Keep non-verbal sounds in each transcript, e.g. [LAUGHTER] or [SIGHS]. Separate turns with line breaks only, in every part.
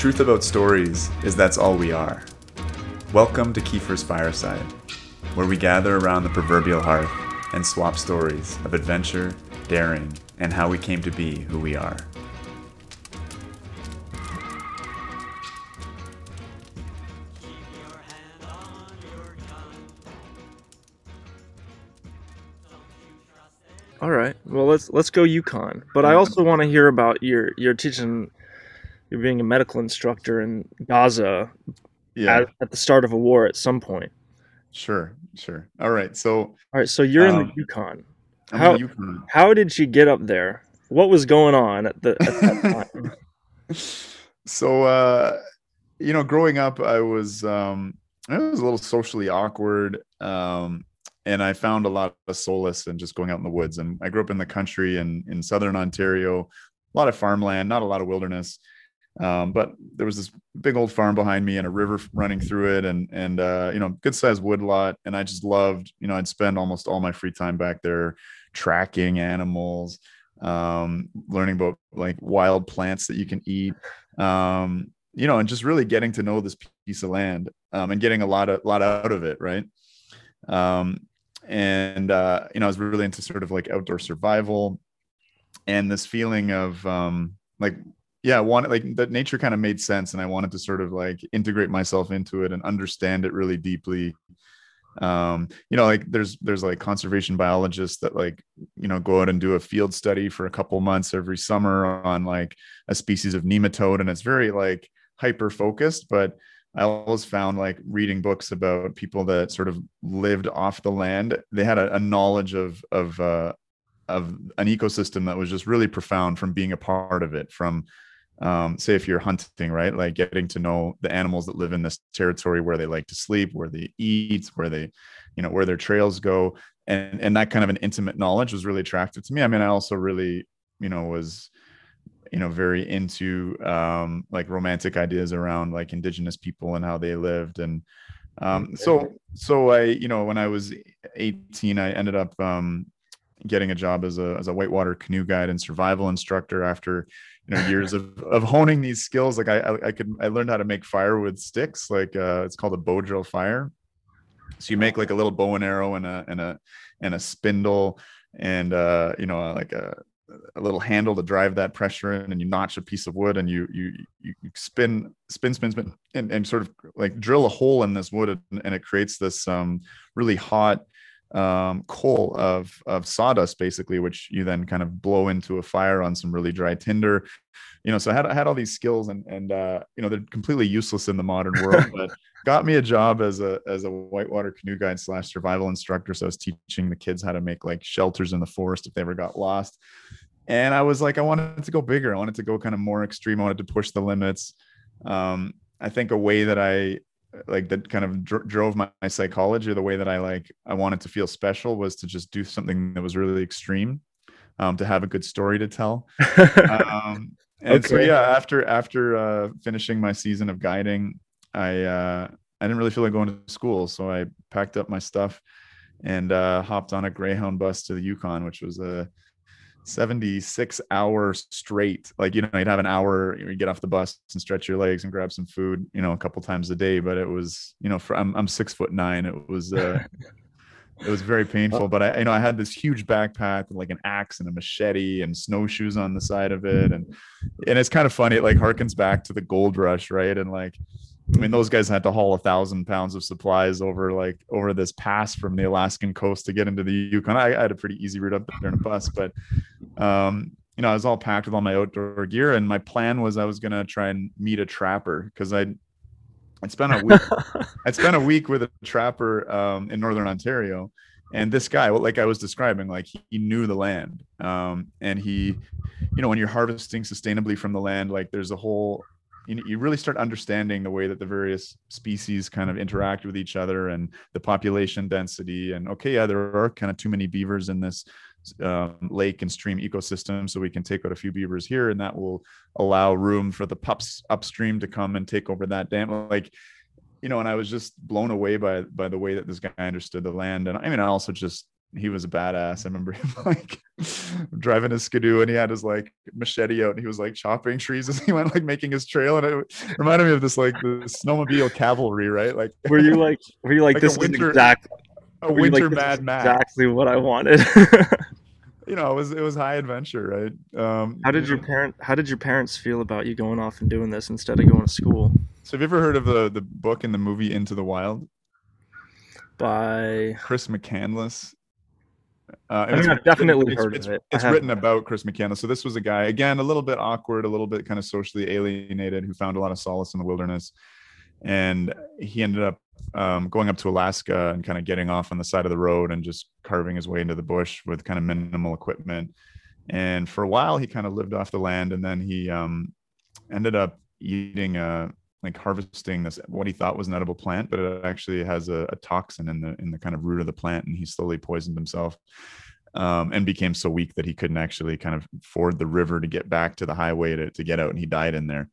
truth about stories is that's all we are. Welcome to Kiefer's Fireside, where we gather around the proverbial hearth and swap stories of adventure, daring, and how we came to be who we are.
All right. Well, let's let's go Yukon. But I also want to hear about your your teaching. You're being a medical instructor in Gaza
Yeah,
at, at the start of a war at some point.
sure, sure. All right, so
All right. So you're in
Um,
the Yukon.
I'm
How-
Yukon.
How did you get up there? What was going on at the at that [LAUGHS] time?
so uh you know growing up i was um i was a little socially awkward um and i found a lot of solace in just going out in the woods and i grew up in the country and in southern ontario a lot of farmland not a lot of wilderness um, but there was this big old farm behind me and a river running through it and and uh, you know good sized wood lot and i just loved you know i'd spend almost all my free time back there tracking animals um, learning about like wild plants that you can eat um, you know, and just really getting to know this piece of land um, and getting a lot of lot out of it, right? Um, and uh, you know, I was really into sort of like outdoor survival and this feeling of um, like, yeah, want like that nature kind of made sense, and I wanted to sort of like integrate myself into it and understand it really deeply. Um, you know, like there's there's like conservation biologists that like you know go out and do a field study for a couple months every summer on like a species of nematode and it's very like hyper focused but i always found like reading books about people that sort of lived off the land they had a, a knowledge of of uh of an ecosystem that was just really profound from being a part of it from um, say if you're hunting right like getting to know the animals that live in this territory where they like to sleep where they eat where they you know where their trails go. And and that kind of an intimate knowledge was really attractive to me. I mean i also really you know was you know very into um like romantic ideas around like indigenous people and how they lived. And um so so i you know when i was 18 i ended up um getting a job as a as a whitewater canoe guide and survival instructor after you know years of [LAUGHS] of honing these skills. Like i i, could i learned how to make fire with sticks like uh it's called a bow drill fire. So you make like a little bow and arrow and a and a and a spindle and uh you know like a a little handle to drive that pressure in and you notch a piece of wood and you you you spin spin spin spin and, and sort of like drill a hole in this wood and, and it creates this um really hot um coal of of sawdust basically which you then kind of blow into a fire on some really dry tinder. You know so i had, I had all these skills and and uh you know they're completely useless in the modern world [LAUGHS] but got me a job as a as a whitewater canoe guide slash survival instructor. So i was teaching the kids how to make like shelters in the forest if they ever got lost. And i was like i wanted to go bigger. I wanted to go kind of more extreme. I wanted to push the limits. Um i think a way that i like that kind of dr- drove my, my psychology or the way that i like i wanted to feel special was to just do something that was really extreme um, to have a good story to tell. Um, [LAUGHS] and so yeah after after uh, finishing my season of guiding i uh, i didn't really feel like going to school so i packed up my stuff and uh, hopped on a greyhound bus to the yukon which was a 76 hours straight. Like you know you'd have an hour you get off the bus and stretch your legs and grab some food you know a couple times a day but it was you know for i'm, I'm six foot nine. It was uh [LAUGHS] it was very painful but i you know i had this huge backpack with like an axe and a machete and snowshoes on the side of it. And and it's kind of funny it like harkens back to the gold rush right? And like I mean, those guys had to haul a thousand pounds of supplies over like over this pass from the Alaskan coast to get into the Yukon. I, I had a pretty easy route up there in a bus, but um, you know, I was all packed with all my outdoor gear, and my plan was I was gonna try and meet a trapper because I'd I'd spent a week [LAUGHS] I'd spent a week with a trapper um, in northern Ontario, and this guy, like I was describing, like he, he knew the land, um, and he, you know, when you're harvesting sustainably from the land, like there's a whole, you, you really start understanding the way that the various species kind of interact with each other and the population density, and okay, yeah, there are kind of too many beavers in this um, lake and stream ecosystem, so we can take out a few beavers here, and that will allow room for the pups upstream to come and take over that dam, like you know, and I was just blown away by by the way that this guy understood the land. And I mean, I also just he was a badass. I remember him [LAUGHS] like driving his skidoo and he had his like machete out and he was like chopping trees as he went like making his trail and it reminded me of this like the snowmobile cavalry, right? Like
were you like were you like, [LAUGHS] like this winter, exactly
a winter like, mad max
exactly what I wanted. [LAUGHS]
you know, it was it was high adventure, right? Um,
how did your parent how did your parents feel about you going off and doing this instead of going to school?
So have you ever heard of the the book and the movie Into the Wild?
By
Chris McCandless.
Uh, I mean, I've definitely
it's,
heard
it's,
of it.
It's written about Chris McCandless. So this was a guy, again, a little bit awkward, a little bit kind of socially alienated, who found a lot of solace in the wilderness, and he ended up um, going up to Alaska and kind of getting off on the side of the road and just carving his way into the bush with kind of minimal equipment. And for a while, he kind of lived off the land, and then he um, ended up eating a like harvesting this what he thought was an edible plant, but it actually has a, a toxin in the in the kind of root of the plant, and he slowly poisoned himself. Um, and became so weak that he couldn't actually kind of ford the river to get back to the highway to, to get out and he died in there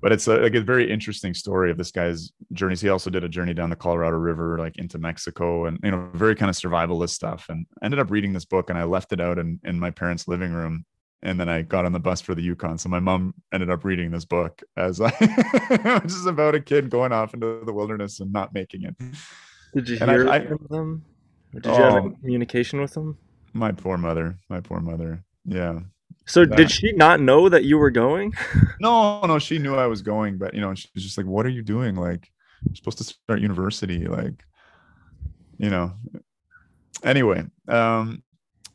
but it's a, like a very interesting story of this guy's journeys. He also did a journey down the Colorado River, like into Mexico, and you know, very kind of survivalist stuff. And I ended up reading this book, and I left it out in in my parents' living room. And then I got on the bus for the Yukon. So my mom ended up reading this book as I, [LAUGHS] which is about a kid going off into the wilderness and not making it.
Did you and hear I, from them? Did you have um, communication with them?
My poor mother. My poor mother. Yeah.
So that. did she not know that you were going? [LAUGHS]
no, no, she knew I was going, but you know, she was just like, "What are you doing? Like, you're supposed to start university, like, you know." Anyway, um,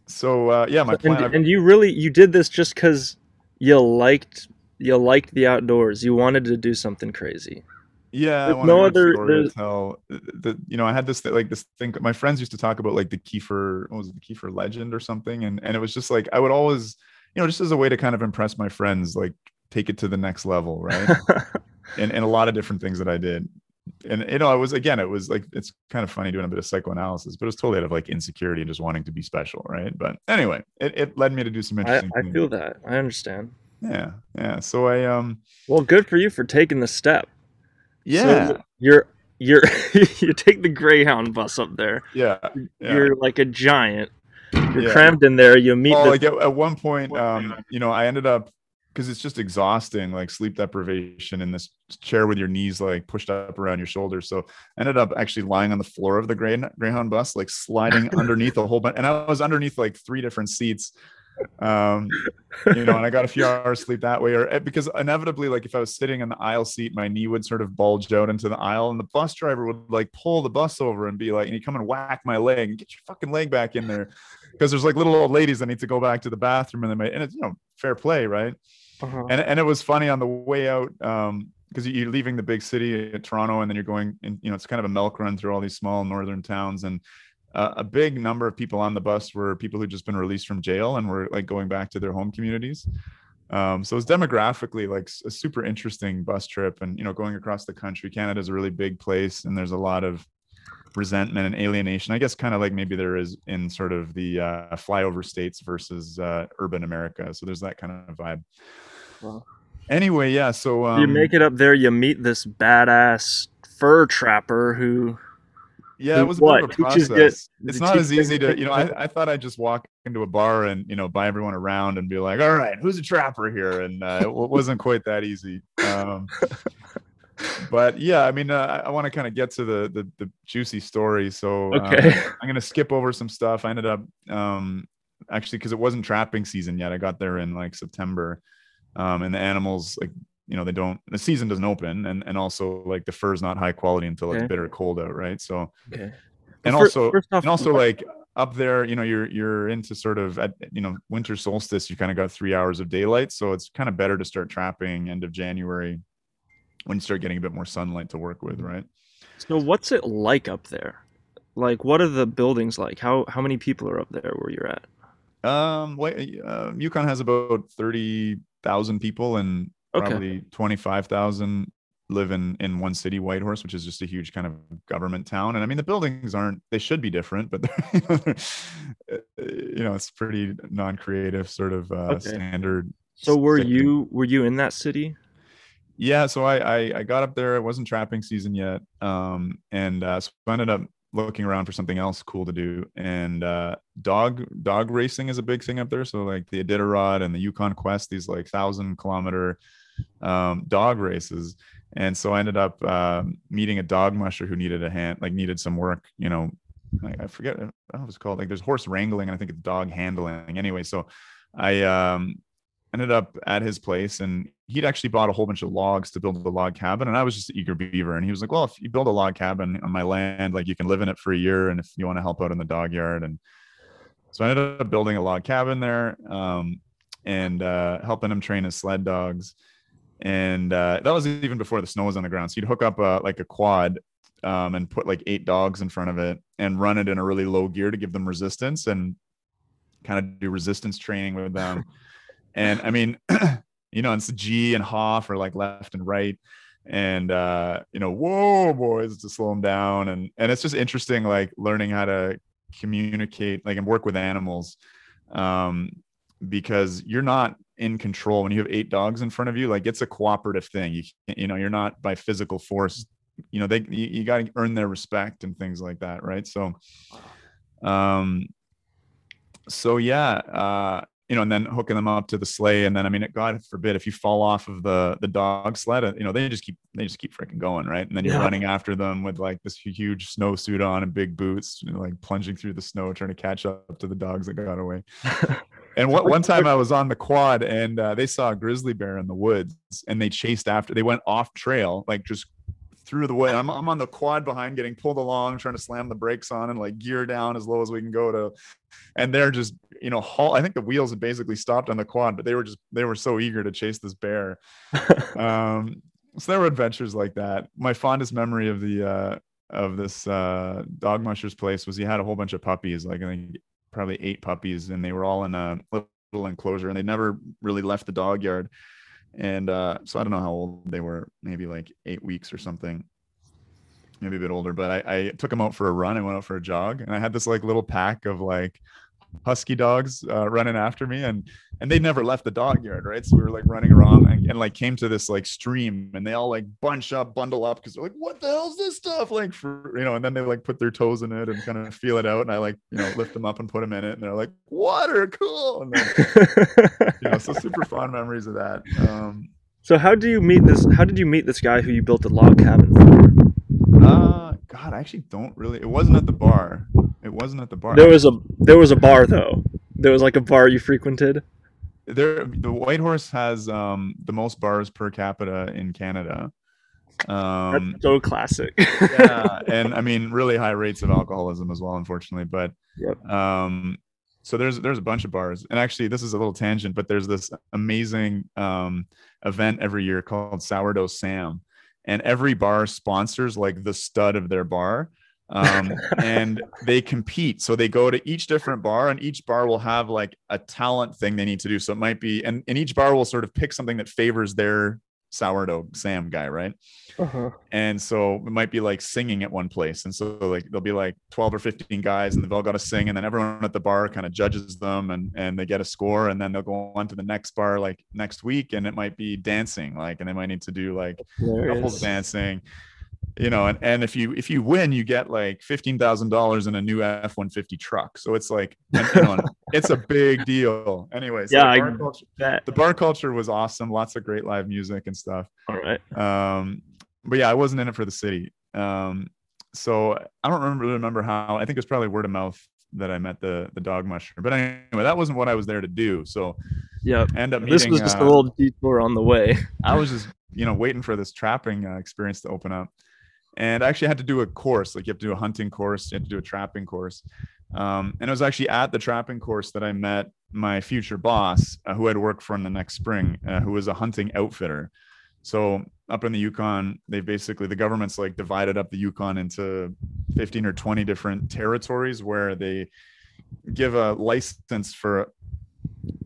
so uh, yeah, my
plan. And, and you really you did this just because you liked you liked the outdoors. You wanted to do something crazy.
Yeah, no other to tell. The, you know, I had this like this thing. My friends used to talk about like the Kiefer, what was it, the Kiefer legend or something, and and it was just like I would always you know, just as a way to kind of impress my friends, like take it to the next level, right? [LAUGHS] and, and a lot of different things that I did. And you know, I was again, it was like it's kind of funny doing a bit of psychoanalysis, but it was totally out of like insecurity and just wanting to be special, right? But anyway, it, it led me to do some interesting.
I, I feel that. I understand.
Yeah, yeah. So I um.
Well, good for you for taking the step.
Yeah. So
you're you're [LAUGHS] you take the Greyhound bus up there.
Yeah,
yeah. You're like a giant you're yeah. crammed in there. You meet.
Oh, the- like at, at one point, um, you know, I ended up because it's just exhausting, like sleep deprivation in this chair with your knees like pushed up around your shoulders. So I ended up actually lying on the floor of the Grey, Greyhound bus, like sliding [LAUGHS] underneath a whole bunch. And I was underneath like three different seats. Um, you know, and I got a few hours sleep that way, or eh, because inevitably, like if I was sitting in the aisle seat, my knee would sort of bulge out into the aisle, and the bus driver would like pull the bus over and be like, and he'd come and whack my leg and get your fucking leg back in there because there's like little old ladies that need to go back to the bathroom and they may, and it's you know fair play, right? Uh-huh. And and it was funny on the way out um because you're leaving the big city at Toronto and then you're going and you know it's kind of a milk run through all these small northern towns and uh, a big number of people on the bus were people who'd just been released from jail and were like going back to their home communities. Um, so it's demographically like a super interesting bus trip and you know going across the country. canada's a really big place and there's a lot of resentment and alienation. I guess kind of like maybe there is in sort of the uh, flyover states versus uh, urban America. So there's that kind of vibe. Well, anyway, yeah. So um,
you make it up there. You meet this badass fur trapper who.
Yeah, it was a bit of a process. Get, it's not as easy to, you know. I, [LAUGHS] I thought I'd just walk into a bar and you know buy everyone around and be like, all right, who's a trapper here? And uh, it wasn't quite that easy. Um, but yeah, I mean, uh, I want to kind of get to the, the, the juicy story. So
okay,
um, [LAUGHS] I'm gonna skip over some stuff. I ended up um, actually because it wasn't trapping season yet. I got there in like September, um, and the animals like you know they don't the season doesn't open, and and also like the fur's not high quality until okay. it's bitter cold out, right? So
okay,
and also off, and also like up there you know you're you're into sort of at you know winter solstice you kind of got three hours of daylight so it's kind of better to start trapping end of january when you start getting a bit more sunlight to work with, right?
So what's it like up there? Like what are the buildings like? How how many people are up there where you're at?
Um, well, uh, Yukon has about thirty thousand people, and okay. probably twenty five thousand live in in one city, Whitehorse, which is just a huge kind of government town. And I mean, the buildings aren't; they should be different, but they're, [LAUGHS] you know, it's pretty non-creative, sort of uh, okay. standard.
So, were you were you in that city?
Yeah so I, I, I got up there it wasn't trapping season yet um and uh, so i ended up looking around for something else cool to do. And uh, dog dog racing is a big thing up there. So like the Iditarod and the Yukon Quest, these like thousand kilometer um, dog races. And so I ended up uh, meeting a dog musher who needed a hand, like needed some work, you know, I, I forget, I don't know it's called. Like there's horse wrangling and I think it's dog handling. Anyway, so I um, ended up at his place and he'd actually bought a whole bunch of logs to build a log cabin and i was just an eager beaver and he was like well if you build a log cabin on my land like you can live in it for a year and if you want to help out in the dog yard and so i ended up building a log cabin there um, and uh, helping him train his sled dogs and uh, that was even before the snow was on the ground so you'd hook up a, like a quad um, and put like eight dogs in front of it and run it in a really low gear to give them resistance and kind of do resistance training with them. And I mean, [CLEARS THROAT] you know, it's Gee and Haw are like left and right. And uh, you know, whoa, boys, to slow them down. And and it's just interesting, like learning how to communicate, like and work with animals. Um, because you're not in control when you have eight dogs in front of you, like it's a cooperative thing. You you know, you're not by physical force, you know, they you, you got to earn their respect and things like that, right? So um so yeah, uh you know, and then hooking them up to the sleigh. And then, I mean, God forbid if you fall off of the the dog sled, uh, you know, they just keep they just keep freaking going, right? And then you're yeah. running after them with like this huge snowsuit on and big boots, you know, like plunging through the snow, trying to catch up to the dogs that got away. [LAUGHS] and what, one time I was on the quad and uh, they saw a grizzly bear in the woods and they chased after. They went off trail, like just through the way. I'm, I'm on the quad behind getting pulled along, trying to slam the brakes on and like gear down as low as we can go to, and they're just, you know, haul. I think the wheels had basically stopped on the quad, but they were just, they were so eager to chase this bear. [LAUGHS] um, so there were adventures like that. My fondest memory of the, uh, of this uh, dog musher's place was he had a whole bunch of puppies, like I think probably eight puppies, and they were all in a little enclosure, and they never really left the dog yard and uh, so I don't know how old they were, maybe like eight weeks or something, maybe a bit older. But I, I took them out for a run. I went out for a jog, and I had this like little pack of like husky dogs uh, running after me and and they never left the dog yard right? So we were like running around and, and like came to this like stream and they all like bunch up bundle up because they're like what the hell's this stuff? Like for you know and then they like put their toes in it and kind of feel it out and i like you know lift them up and put them in it and they're like water cool? And then, [LAUGHS] you know so super fond memories of that um.
So how do you meet this how did you meet this guy who you built a log cabin for?
Uh god i actually don't really it wasn't at the bar it wasn't at the bar.
There was a there was a bar though. There was like a bar you frequented.
There, the Whitehorse has um, the most bars per capita in Canada.
Um, That's so classic.
yeah, and I [LAUGHS] mean, really high rates of alcoholism as well, unfortunately. But
yep.
um, so there's there's a bunch of bars, and actually, this is a little tangent, but there's this amazing um, event every year called Sourdough Sam, and every bar sponsors like the stud of their bar um, [LAUGHS] and they compete. So they go to each different bar, and each bar will have like a talent thing they need to do. So it might be, and, and each bar will sort of pick something that favors their sourdough Sam guy, right? Uh-huh. And so it might be like singing at one place, and so like there'll be like twelve or fifteen guys, and they've all got to sing, and then everyone at the bar kind of judges them, and and they get a score, and then they'll go on to the next bar like next week, and it might be dancing, like, and they might need to do like couples dancing you know and, and if you if you win you get like $15000 in a new f-150 truck. So it's like you know, it's a big deal. Anyways
yeah the
bar, culture, the bar culture was awesome. Lots of great live music and stuff.
All right.
Um but yeah i wasn't in it for the city. Um so i don't remember remember how i think it was probably word of mouth that i met the the dog musher. But anyway that wasn't what i was there to do. So
yeah.
end up
this was just uh, a little detour on the way.
I was just you know waiting for this trapping uh, experience to open up and I actually had to do a course. Like you have to do a hunting course, you have to do a trapping course. Um, and it was actually at the trapping course that I met my future boss, uh, who I'd worked for in the next spring, uh, who was a hunting outfitter. So up in the Yukon, they basically the government's like divided up the Yukon into 15 or 20 different territories where they give a license for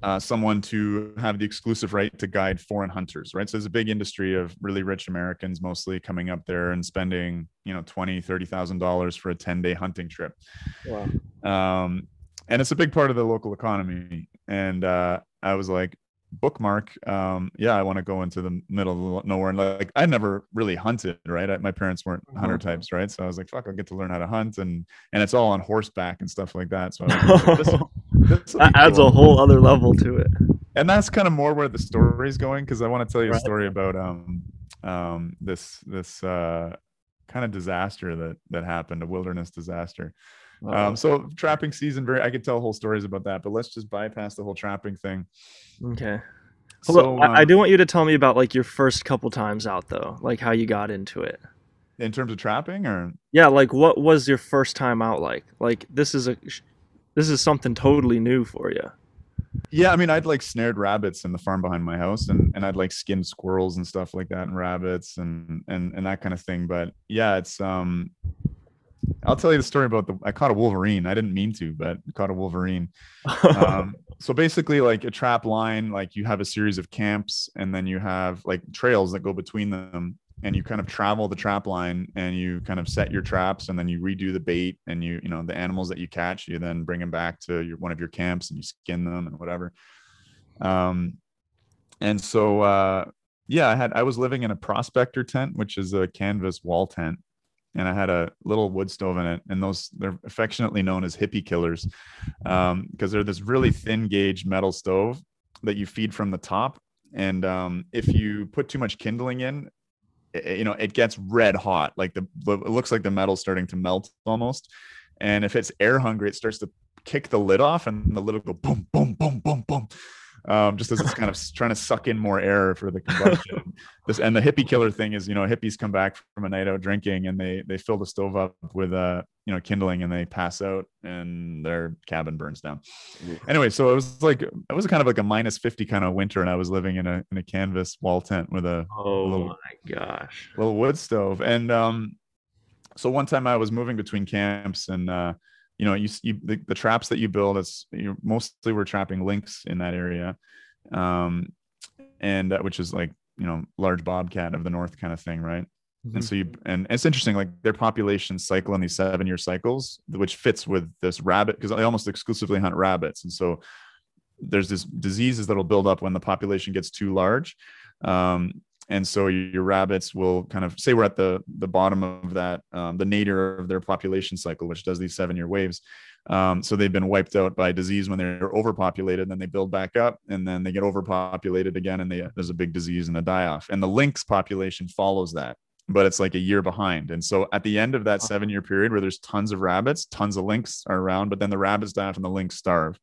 uh, someone to have the exclusive right to guide foreign hunters, right? So there's a big industry of really rich Americans mostly coming up there and spending, you know, twenty, thirty thousand dollars for a 10 day hunting trip. Wow. Um, and it's a big part of the local economy. And uh, I was like, bookmark um yeah i want to go into the middle of nowhere and like i never really hunted right I, my parents weren't
Mhm.
hunter types right so i was like fuck i'll get to learn how to hunt and and it's all on horseback and stuff like that so I was like, this, [LAUGHS]
that adds
cool.
a whole other level to it.
and that's kind of more where the story is going because i want to tell you
Right.
a story about um um this this uh kind of disaster that that happened a wilderness disaster um so trapping season very i could tell whole stories about that but let's just bypass the whole trapping thing
okay. Hold
so
I, I
um,
do want you to tell me about like your first couple times out though, like how you got into it.
in terms of trapping or
Yeah, like what was your first time out like? Like this is a this is something totally new for you.
Yeah, I mean, I'd like snared rabbits in the farm behind my house, and and I'd like skinned squirrels and stuff like that, and rabbits and and and that kind of thing. But yeah, it's um, I'll tell you the story about the I caught a wolverine. I didn't mean to, but caught a wolverine. Um, [LAUGHS] so basically, like a trap line, like you have a series of camps, and then you have like trails that go between them, and you kind of travel the trap line, and you kind of set your traps, and then you redo the bait, and you you know the animals that you catch, you then bring them back to your one of your camps, and you skin them and whatever. Um, and so uh, yeah, I had I was living in a prospector tent, which is a canvas wall tent, and I had a little wood stove in it, and those they're affectionately known as hippie killers, um, because they're this really thin gauge metal stove that you feed from the top, and um, if you put too much kindling in, you know it gets red hot, like the- it looks like the metal's starting to melt almost, and if it's air hungry, it starts to kick the lid off, and the lid will go boom, boom, boom, boom, boom. Um, just as it's kind of [LAUGHS] trying to suck in more air for the combustion. [LAUGHS] This and the hippie killer thing is you know hippies come back from a night out drinking and they they fill the stove up with uh you know kindling and they pass out and their cabin burns down. Anyway so it was like it was kind of like a minus 50 kind of winter and i was living in a in a canvas wall tent with a
oh
little-
my gosh.
little wood stove. And um so one time i was moving between camps and uh you know you, you the, the traps that you build it's you mostly we're trapping lynx in that area um and uh, which is like you know large bobcat of the north kind of thing right? And so you and it's interesting like their populations cycle in these seven year cycles which fits with this rabbit because they almost exclusively hunt rabbits and so there's this diseases that'll build up when the population gets too large um, and so your rabbits will kind of say we're at the the bottom of that um, the nadir of their population cycle which does these seven year waves. Um, so they've been wiped out by disease when they're overpopulated then they build back up and then they get overpopulated again and they, there's a big disease and a die off and the lynx population follows that but it's like a year behind. And so at the end of that seven year period where there's tons of rabbits tons of lynx are around but then the rabbits die off and the lynx starve.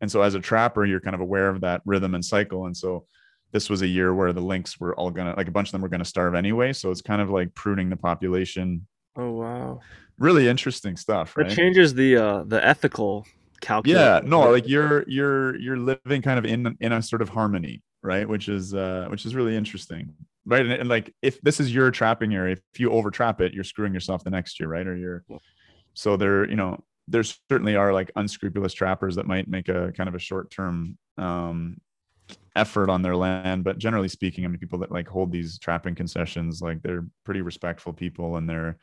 And so as a trapper you're kind of aware of that rhythm and cycle. And so this was a year where the lynx were all gonna like a bunch of them were gonna starve anyway so it's kind of like pruning the population.
Oh wow.
really interesting stuff right?
changes the uh the ethical calculus.
yeah no like you're you're you're living kind of in in a sort of harmony right? Which is uh which is really interesting right? And, and like if this is your trapping area if you over trap it you're screwing yourself the next year right? Or you're so there you know there certainly are like unscrupulous trappers that might make a kind of a short term um effort on their land but generally speaking i mean people that like hold these trapping concessions like they're pretty respectful people and they're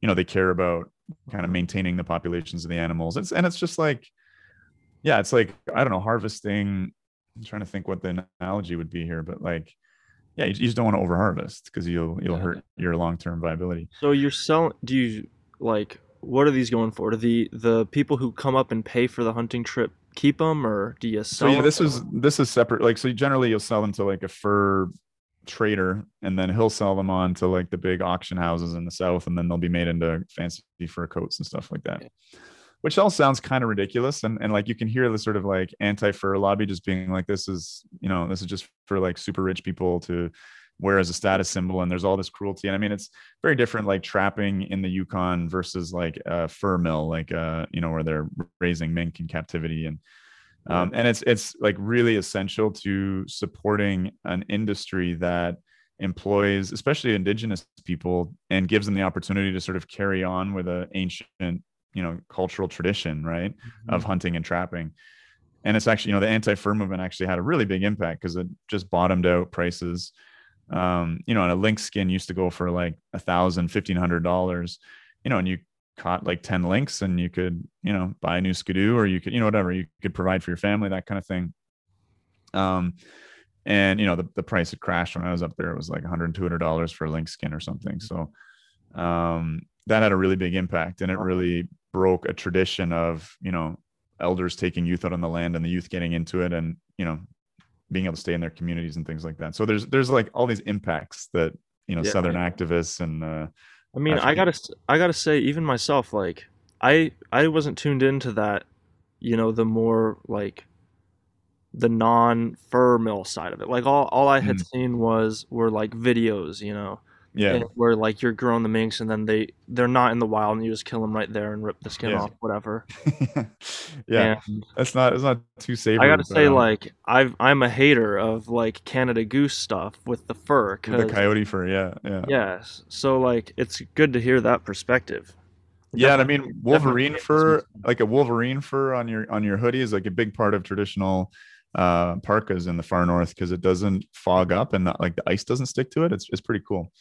you know they care about kind of maintaining the populations of the animals it's and it's just like yeah it's like i don't know harvesting i'm trying to think what the analogy would be here but like yeah you, you just don't want to over harvest because you'll you'll
Yeah.
hurt your long-term viability
So you're selling do you like what are these going for? Do the the people who come up and pay for the hunting trip keep them or do you sell?
so
sell
yeah,
'em?
this is this is separate like so generally you'll sell them to like a fur trader and then he'll sell them on to like the big auction houses in the south and then they'll be made into fancy fur coats and stuff like that
Yeah.
which all sounds kind of ridiculous and, and like you can hear the sort of like anti-fur lobby just being like this is you know this is just for like super rich people to wear as a status symbol and there's all this cruelty. And i mean it's very different like trapping in the yukon versus like a fur mill like uh you know where they're raising mink in captivity. And um, and it's it's like really essential to supporting an industry that employs especially indigenous people and gives them the opportunity to sort of carry on with an ancient you know cultural tradition right of hunting and trapping. And it's actually you know the anti-fur movement actually had a really big impact because it just bottomed out prices um you know and a lynx skin used to go for like a thousand fifteen hundred dollars you know and you caught like 10 lynx and you could you know buy a new skidoo or you could you know whatever you could provide for your family that kind of thing um and you know the, the price had crashed when I was up there. It was like 100 200 dollars for a lynx skin or something. So um, that had a really big impact, and it really broke a tradition of you know elders taking youth out on the land and the youth getting into it, and you know being able to stay in their communities and things like that. So there's there's like all these impacts that you know
Yeah.
southern activists and uh,
I mean, I gotta, I gotta say, even myself, like, I, I wasn't tuned into that, you know, the more like, the non-fur mill side of it. Like, all, all I had
Mm.
seen was were like videos, you know,
yeah
and where like you're growing the minks and then they they're not in the wild and you just kill them right there and rip the skin
Yeah.
off, whatever. [LAUGHS]
yeah
And
that's not it's not too safe.
I gotta say, um, like, I've I'm a hater of like Canada Goose stuff with the fur,
the coyote fur, yeah, yeah.
yes. So like, it's good to hear that perspective.
Yeah, and I mean Wolverine fur, like a Wolverine fur on your on your hoodie is like a big part of traditional uh parkas in the far north because it doesn't fog up and not, like the ice doesn't stick to it. It's it's pretty cool.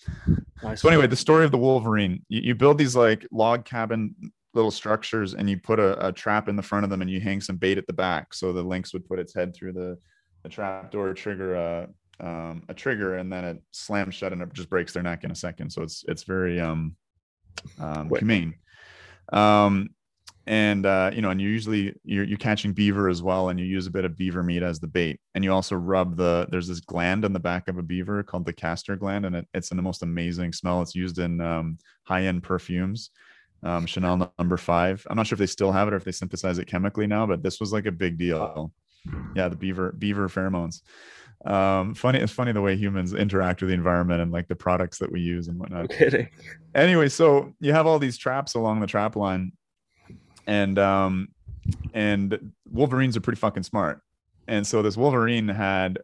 Nice.
So anyway, the story of the Wolverine, you, you build these like log cabin little structures and you put a, a trap in the front of them and you hang some bait at the back so the lynx would put its head through the the trap door trigger a um, a trigger and then it slams shut and it just breaks their neck in a second so it's it's very um, um
Quick.
humane um and uh you know and you usually you're, you're catching beaver as well and you use a bit of beaver meat as the bait. And you also rub the there's this gland on the back of a beaver called the castor gland and it, it's in the most amazing smell. It's used in um, high-end perfumes um, chanel number five. I'm not sure if they still have it or if they synthesize it chemically now but this was like a big deal. Yeah the beaver beaver pheromones. Um funny it's funny the way humans interact with the environment and like the products that we use and whatnot.
I'm kidding.
anyway, so you have all these traps along the trap line, and um, and Wolverines are pretty fucking smart. And so this Wolverine had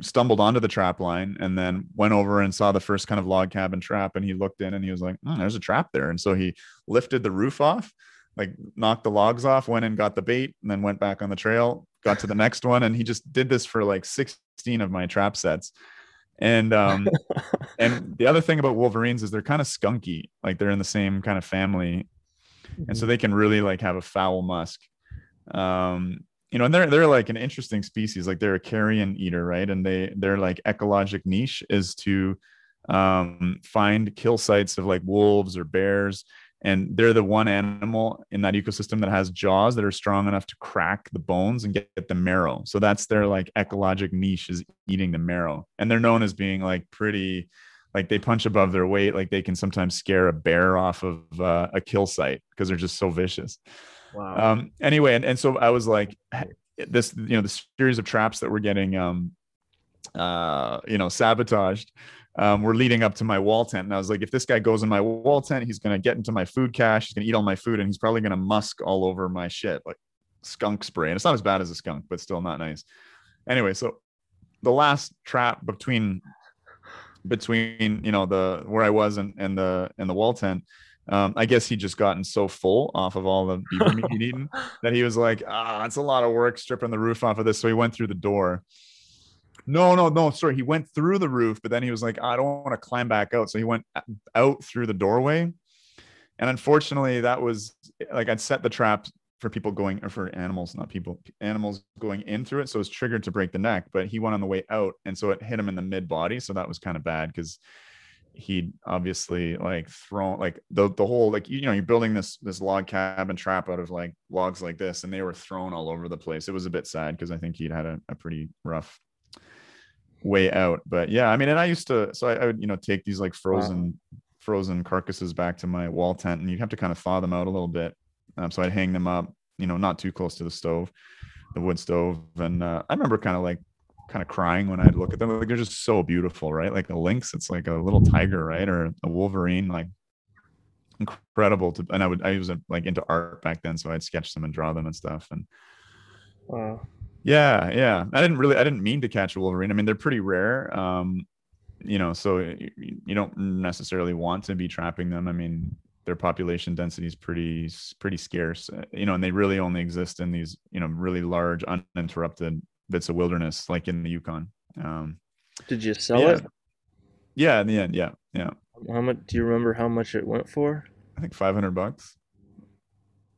stumbled onto the trap line and then went over and saw the first kind of log cabin trap, and he looked in and he was like, "Hmm, "There's a trap there." And so he lifted the roof off, like knocked the logs off, went and got the bait, and then went back on the trail, got to the next one, and he just did this for like 16 of my trap sets. And um, [LAUGHS] and the other thing about wolverines is they're kind of skunky like they're in the same kind of family and so they can really like have a foul musk. Um you know and they're they're like an interesting species. Like they're a carrion eater right? And they their like ecologic niche is to um find kill sites of like wolves or bears. And they're the one animal in that ecosystem that has jaws that are strong enough to crack the bones and get, get the marrow. So that's their like ecologic niche is eating the marrow. And they're known as being like pretty like they punch above their weight like they can sometimes scare a bear off of uh, a kill site because they're just so vicious.
Wow.
um anyway and, and so i was like this you know the series of traps that we're getting um uh you know sabotaged um were leading up to my wall tent and i was like if this guy goes in my wall tent he's going to get into my food cache he's going to eat all my food and he's probably going to musk all over my shit like skunk spray. And it's not as bad as a skunk but still not nice. Anyway so the last trap between between you know the where i was and, and the and the wall tent um, I guess he just gotten so full off of all the beaver meat he'd eaten [LAUGHS] that he was like, ah, it's a lot of work stripping the roof off of this. So he went through the door. No, no, no. Sorry. He went through the roof, but then he was like, I don't want to climb back out. So he went out through the doorway. And unfortunately, that was like I'd set the trap for people going or for animals, not people, animals going in through it. So it was triggered to break the neck, but he went on the way out. And so it hit him in the mid body. So that was kind of bad because he'd obviously like thrown like the the whole like you know you're building this this log cabin trap out of like logs like this and they were thrown all over the place it was a bit sad because i think he'd had a, a pretty rough way out but yeah i mean and i used to so i, I would you know take these like frozen frozen carcasses back to my wall tent and you'd have to kind of thaw them out a little bit um, so i'd hang them up you know not too close to the stove the wood stove and uh, i remember kind of like kind of crying when I'd look at them. Like they're just so beautiful, right? Like a lynx, it's like a little tiger, right? Or a wolverine, like incredible to and I would I was like into art back then, so I'd sketch them and draw them and stuff. And
wow.
yeah, yeah. I didn't really I didn't mean to catch a wolverine. I mean, they're pretty rare. Um, you know, so you, you don't necessarily want to be trapping them. I mean, their population density is pretty pretty scarce, uh, you know, and they really only exist in these, you know, really large uninterrupted bits of wilderness like in the Yukon. Um,
Did you sell
yeah.
it?
yeah, in the end, yeah, yeah.
How much? Do you remember how much it went for?
I think 500 bucks.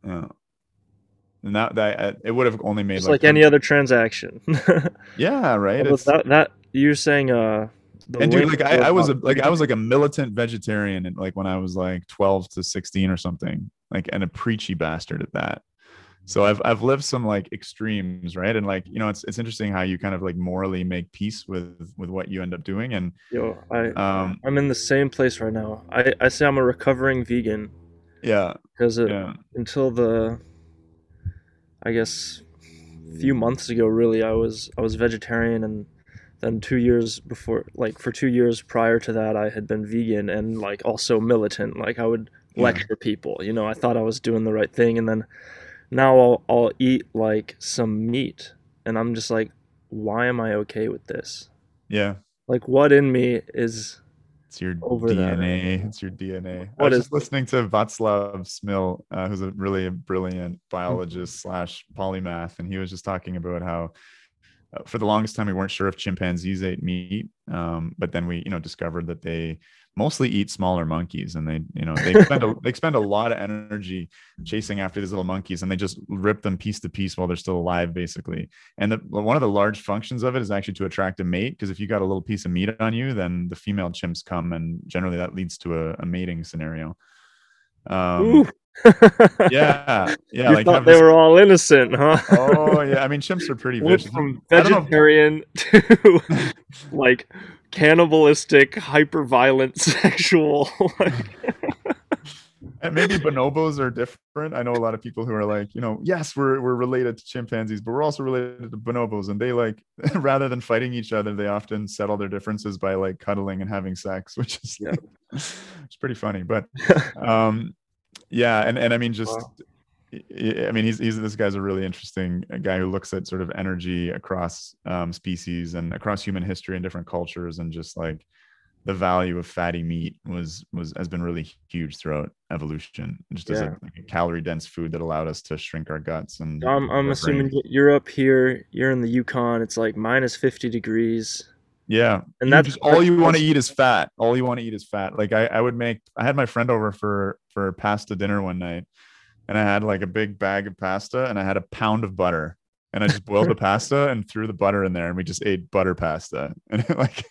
Yeah. and that that uh, it would have only made
Just like, any other transaction. [LAUGHS]
yeah, right. It's,
that, that you're saying uh
and dude, like I, I was a, like I was like a militant vegetarian, and like when I was like twelve to sixteen or something, like and a preachy bastard at that. So I've I've lived some like extremes, right? And like you know, it's it's interesting how you kind of like morally make peace with with what you end up doing, and
Yo, I
um,
I'm in the same place right now. I I say I'm a recovering vegan
yeah,
because
yeah,
until the I guess few months ago really I was I was vegetarian and then 2 years before like for 2 years prior to that I had been vegan and like also militant like I would
Yeah.
lecture people you know I thought I was doing the right thing and then now I'll I'll eat like some meat and I'm just like why am I okay with this
yeah.
like what in me is
It's your
over that.
DNA. It's your DNA. I was
is
just listening to Václav Smil, uh, who's a really brilliant biologist slash polymath, and he was just talking about how, for the longest time, we weren't sure if chimpanzees ate meat, um, but then we, you know, discovered that they mostly eat smaller monkeys, and they, you know, they [LAUGHS] spend a, they spend a lot of energy chasing after these little monkeys, and they just rip them piece to piece while they're still alive, basically. And the, one of the large functions of it is actually to attract a mate because if you got a little piece of meat on you, then the female chimps come, and generally that leads to a, a mating scenario. Um. Yeah, yeah,
you
like
thought they were all innocent, huh?
oh yeah, I mean chimps are pretty [LAUGHS] vicious.
from vegetarian [LAUGHS] to [LAUGHS] like cannibalistic, hyper violent, sexual.
And maybe bonobos are different. I know a lot of people who are like, you know, yes, we're we're related to chimpanzees, but we're also related to bonobos. And they like, rather than fighting each other, they often settle their differences by like cuddling and having sex, which is
Yeah.
it's pretty funny. But um, yeah, and and I mean, just
Wow.
I mean, he's he's this guy's a really interesting uh, guy who looks at sort of energy across um, species and across human history and different cultures, and just like the value of fatty meat was was has been really huge throughout evolution, just as a, like a calorie dense food that allowed us to shrink our guts and.
I'm, I'm assuming you're up here. You're in the Yukon. It's like minus 50 degrees.
Yeah,
And that's
just all you want to eat is fat. All you want to eat is fat. Like I, I would make. I had my friend over for for pasta dinner one night, and I had like a big bag of pasta, and I had a pound of butter, and I just boiled the [LAUGHS] pasta and threw the butter in there, and we just ate butter pasta, [LAUGHS] and like.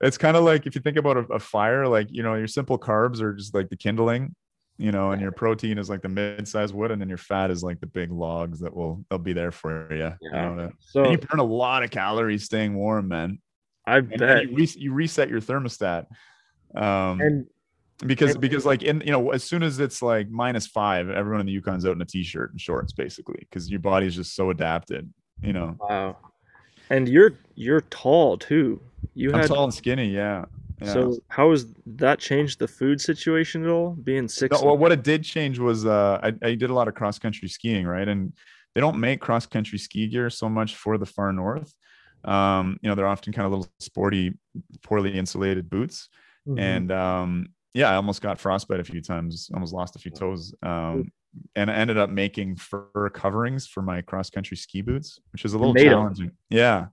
It's kind of like if you think about a, a fire, like you know, your simple carbs are just like the kindling, you know, and your protein is like the mid-sized wood, and then your fat is like the big logs that will they'll be there for you. You
Yeah.
know, to-
So
and you burn a lot of calories staying warm, man
I bet.
and you, re- you reset your thermostat um
And
because
and-
because like in you know as soon as it's like minus five everyone in the yukon's out in a t-shirt and shorts basically because your body's just so adapted you know
wow. And you're you're tall too. You
i'm
had
tall and skinny yeah, yeah.
so how has that changed the food situation at all? Being six.
No, well, what it did change was uh, I, I did a lot of cross country skiing, right? And they don't make cross country ski gear so much for the far north. Um, you know, they're often kind of little sporty, poorly insulated boots.
Mhm.
and um yeah i almost got frostbite a few times almost lost a few toes um and i ended up making fur coverings for my cross country ski boots which is a little challenging yeah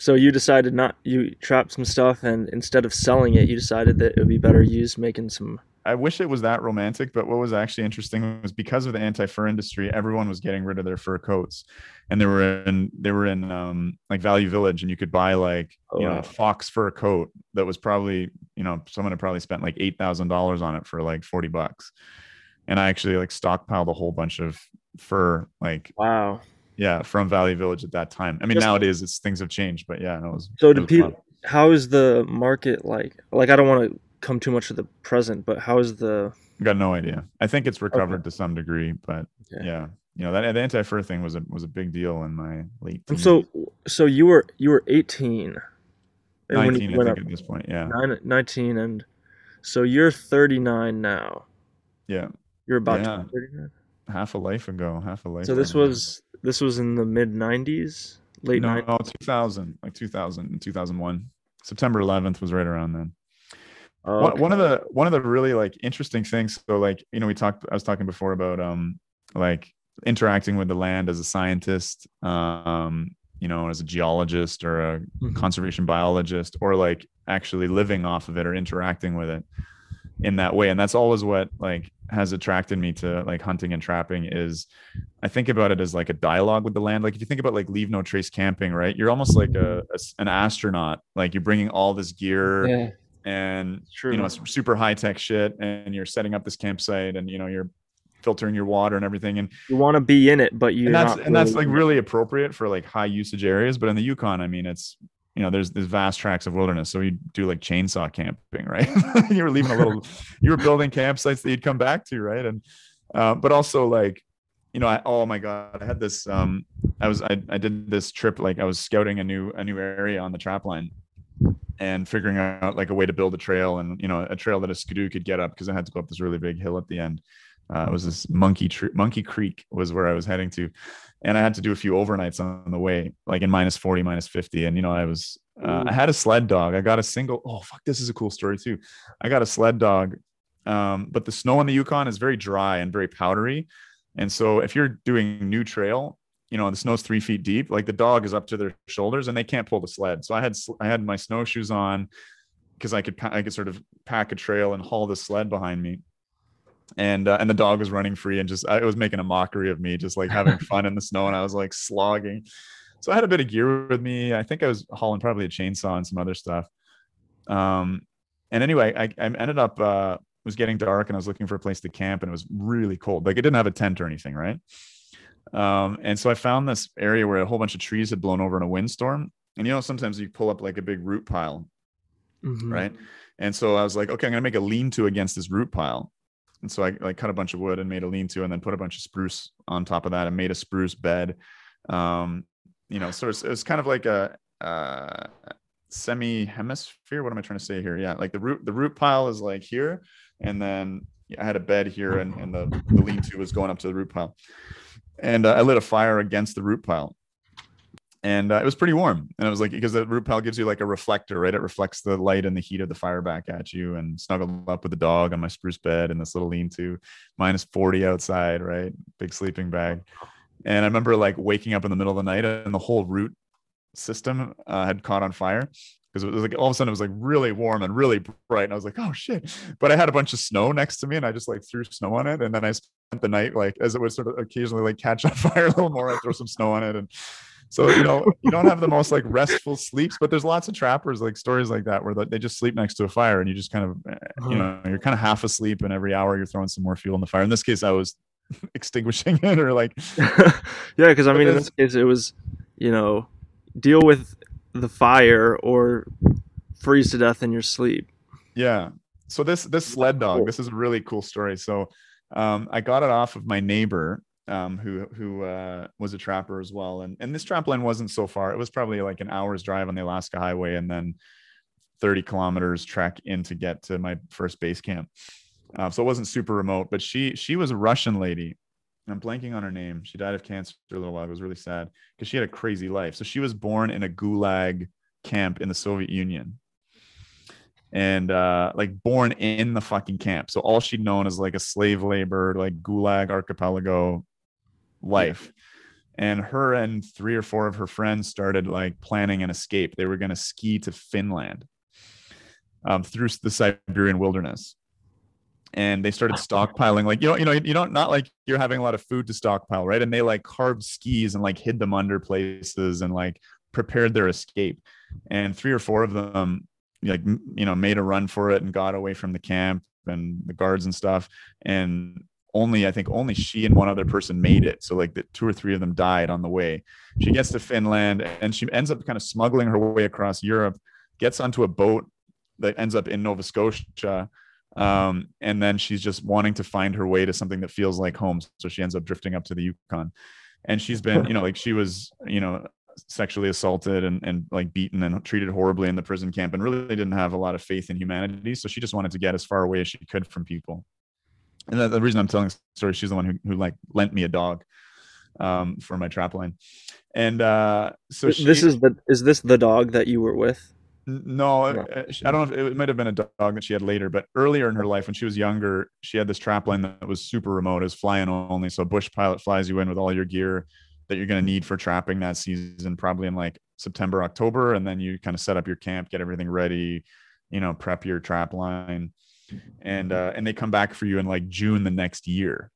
So you decided not you trapped some stuff, and instead of selling it, you decided that it would be better used making some.
i wish it was that romantic but what was actually interesting was because of the anti-fur industry everyone was getting rid of their fur coats and they were in they were in um like value village and you could buy like
Oh,
you know
wow.
a fox fur coat that was probably you know someone had probably spent like eight thousand dollars on it for like 40 bucks and i actually like stockpiled a whole bunch of fur like
Wow.
Yeah from value village at that time i mean nowadays it's things have changed but yeah no, it was
So
it
people? How is the market like? Like I don't want to come too much to the present, but how is the?
got no idea i think it's recovered to some degree but
Yeah.
yeah you know that the anti-fur thing was a was a big deal in my late teens.
so, so you were you were eighteen. and when
19
you
i think
up,
at this point yeah
nine, 19 and so you're 39 now.
yeah
You're about
Yeah.
to 39.
Half a life ago half a life
So this
ago.
was this was in the mid 90s, late
no,
90s.
no 2000 like 2000 and 2001 september 11th was right around then
Oh,
one,
okay.
one of the one of the really like interesting things so like you know we talked i was talking before about um like interacting with the land as a scientist um you know as a geologist or a
Mhm.
conservation biologist or like actually living off of it or interacting with it in that way and that's always what like has attracted me to like hunting and trapping is I think about it as like a dialogue with the land. Like if you think about like leave no trace camping, right? You're almost like a, a an astronaut. Like you're bringing all this gear yeah. and True. you know it's super high tech shit, and you're setting up this campsite, and you know you're filtering your water and everything. And
you want to be in it, but you
and that's and really that's like really appropriate for like high usage areas. But in the Yukon, I mean, it's you know, there's there's vast tracts of wilderness. So you do like chainsaw camping, right? [LAUGHS] you were leaving a little, you were building campsites that you'd come back to, right? And uh, but also like, you know, I oh my god, I had this. Um, I was I I did this trip like I was scouting a new a new area on the trap line, and figuring out like a way to build a trail and you know a trail that a skidoo could get up because I had to go up this really big hill at the end. Uh, it was this monkey tree, monkey creek was where I was heading to, and I had to do a few overnights on the way, like in minus 40, minus 50. And, you know, I was, uh, I had a sled dog. I got a single, oh, fuck, this is a cool story too. I got a sled dog. Um, but the snow on the Yukon is very dry and very powdery. And so if you're doing new trail, you know, the snow's three feet deep, like the dog is up to their shoulders and they can't pull the sled. So I had, I had my snowshoes on because I could, I could sort of pack a trail and haul the sled behind me and uh, and the dog was running free and just it was making a mockery of me just like having fun in the snow and i was like slogging. So i had a bit of gear with me. I think i was hauling probably a chainsaw and some other stuff. Um and anyway i, I ended up uh it was getting dark and i was looking for a place to camp and it was really cold. Like it didn't have a tent or anything right? Um and so i found this area where a whole bunch of trees had blown over in a windstorm. And you know sometimes you pull up like a big root pile mm-hmm. right? And so i was like okay i'm gonna make a lean-to against this root pile and so I like cut a bunch of wood and made a lean-to, and then put a bunch of spruce on top of that, and made a spruce bed. Um, you know, so it's, it's kind of like a, a semi-hemisphere. What am I trying to say here? Yeah, like the root the root pile is like here, and then I had a bed here, and, and the, the lean-to was going up to the root pile. And uh, I lit a fire against the root pile and uh, it was pretty warm. And it was like because the root pile gives you like a reflector, right? It reflects the light and the heat of the fire back at you. And snuggled up with the dog on my spruce bed in this little lean-to, minus forty outside, right? Big sleeping bag. And I remember like waking up in the middle of the night and the whole root system uh, had caught on fire because it was like all of a sudden it was like really warm and really bright and i was like oh shit but i had a bunch of snow next to me and i just like threw snow on it and then i spent the night like as it would sort of occasionally like catch on [LAUGHS] fire a little more i throw some snow on it and so you know [LAUGHS] you don't have the most like restful sleeps but there's lots of trappers like stories like that where they just sleep next to a fire and you just kind of eh, you uh-huh. know you're kind of half asleep and every hour you're throwing some more fuel in the fire. In this case i was [LAUGHS] extinguishing it or like [LAUGHS]
yeah because i mean in this case it was you know deal with the fire or freeze to death in your sleep.
Yeah. So this this sled dog this is a really cool story. So um, i got it off of my neighbor um, who who uh, was a trapper as well. And and this trap line wasn't so far. It was probably like an hour's drive on the Alaska Highway, and then 30 kilometers trek in to get to my first base camp. Uh, so it wasn't super remote. But she she was a Russian lady. I'm blanking on her name. She died of cancer a little while. Ago. It was really sad because she had a crazy life. So she was born in a gulag camp in the Soviet Union and uh like born in the fucking camp so all she'd known is like a slave labor like gulag archipelago life. And her and three or four of her friends started like planning an escape. They were going to ski to finland um, through the siberian wilderness. And they started stockpiling like you know you know you don't not like you're having a lot of food to stockpile right? And they like carved skis and like hid them under places and like prepared their escape. And three or four of them like you know made a run for it and got away from the camp and the guards and stuff. And only I think only she and one other person made it. So like the two or three of them died on the way. She gets to Finland and she ends up kind of smuggling her way across Europe, gets onto a boat that ends up in Nova Scotia. Um, and then she's just wanting to find her way to something that feels like home. So she ends up drifting up to the Yukon. And she's been, you know, like she was, you know, sexually assaulted and, and like beaten and treated horribly in the prison camp and really didn't have a lot of faith in humanity. So she just wanted to get as far away as she could from people and the, reason I'm telling the story, she's the one who, who like lent me a dog um, for my trap line. And uh, so
she, this is the is this the dog that you were with?
No, no. Uh, I don't know if it might have been a dog that she had later, but earlier in her life, when she was younger, she had this trap line that was super remote, is flying only. So a bush pilot flies you in with all your gear that you're going to need for trapping that season, probably in like September, October, and then you kind of set up your camp, get everything ready, you know, prep your trap line and uh, and they come back for you in like June the next year,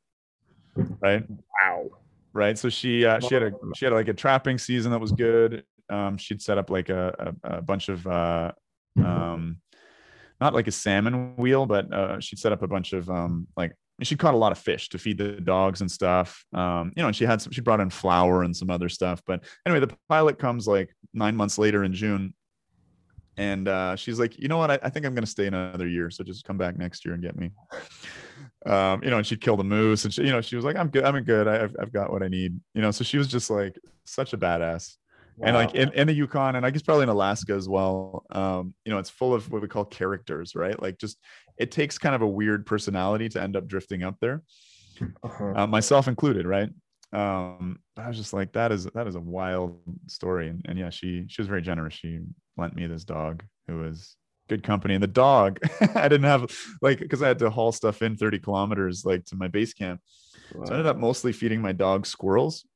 right?
Wow.
Right. So she uh, she had a she had like a trapping season that was good. Um, she'd set up like a a, a bunch of uh, um, not like a salmon wheel, but uh, she'd set up a bunch of um, like she caught a lot of fish to feed the dogs and stuff. Um, you know, and she had some, she brought in flour and some other stuff. But anyway, the pilot comes like nine months later in June. And uh, she's like, you know what? I, I think I'm going to stay another year. So just come back next year and get me. [LAUGHS] Um, you know, and she'd kill the moose. And she, you know, she was like, I'm good. I'm good. I, have I've got what I need. You know, so she was just like such a badass. Wow. And like in, in the Yukon and I guess probably in Alaska as well, um, you know, it's full of what we call characters, right? Like just it takes kind of a weird personality to end up drifting up there, uh-huh. uh, myself included, right? Um, I was just like, that is that is a wild story, and, and yeah, she she was very generous. She lent me this dog who was good company, and the dog [LAUGHS] I didn't have like because I had to haul stuff in 30 kilometers like to my base camp, wow. so I ended up mostly feeding my dog squirrels.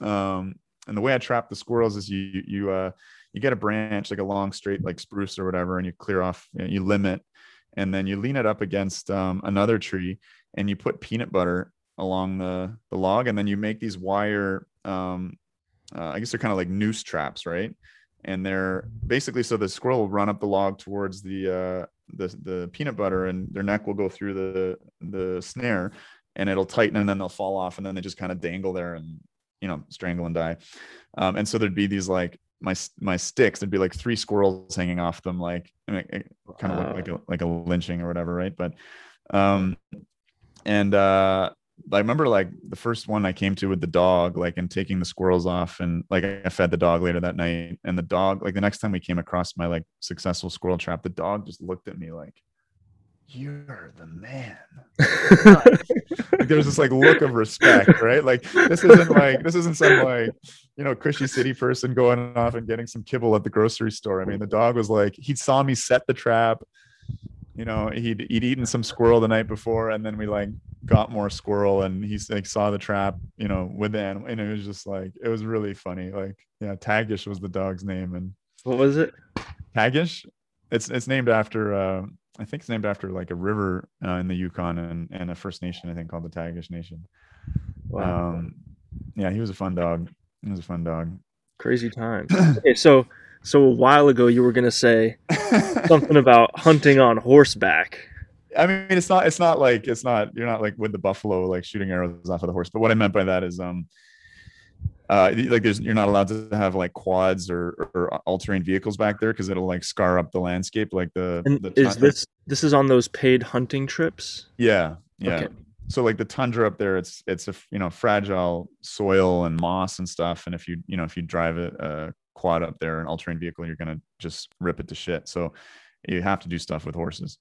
Um, and the way I trap the squirrels is you you uh you get a branch like a long straight like spruce or whatever, and you clear off you, know, you limit, and then you lean it up against um, another tree, and you put peanut butter along the the log, and then you make these wire. Um, uh, I guess they're kind of like noose traps, right? And they're basically so the squirrel will run up the log towards the uh, the the peanut butter, and their neck will go through the the snare, and it'll tighten, and then they'll fall off, and then they just kind of dangle there and you know strangle and die um, and so there'd be these like my my sticks there'd be like three squirrels hanging off them like I mean, it kind of wow. like a like a lynching or whatever right but um and uh I remember like the first one I came to with the dog, like and taking the squirrels off, and like I fed the dog later that night. And the dog, like the next time we came across my like successful squirrel trap, the dog just looked at me like, you're the man. like, there's this like look of respect, right? Like this isn't like this isn't some like you know cushy city person going off and getting some kibble at the grocery store. I mean, the dog was like he saw me set the trap. You know, he'd he'd eaten some squirrel the night before, and then we like got more squirrel, and he like saw the trap. You know, with the animal, and it was just like it was really funny. Like, yeah, Tagish was the dog's name, and
what was it?
Tagish. It's it's named after. Uh, I think it's named after like a river uh, in the Yukon and, and a First Nation, I think called the Tagish Nation. Wow. Um, yeah, he was a fun dog. He was a fun dog.
Crazy times. [CLEARS THROAT] okay, so so a while ago you were gonna say [LAUGHS] something about hunting on horseback.
I mean, it's not it's not like it's not you're not like with the buffalo like shooting arrows off of the horse. But what I meant by that is um uh, like there's you're not allowed to have like quads or, or all-terrain vehicles back there because it'll like scar up the landscape like the,
and
the
is this this is on those paid hunting trips
yeah yeah okay. so like the tundra up there it's it's a you know fragile soil and moss and stuff and if you you know if you drive a, a quad up there an all-terrain vehicle you're gonna just rip it to shit. So you have to do stuff with horses.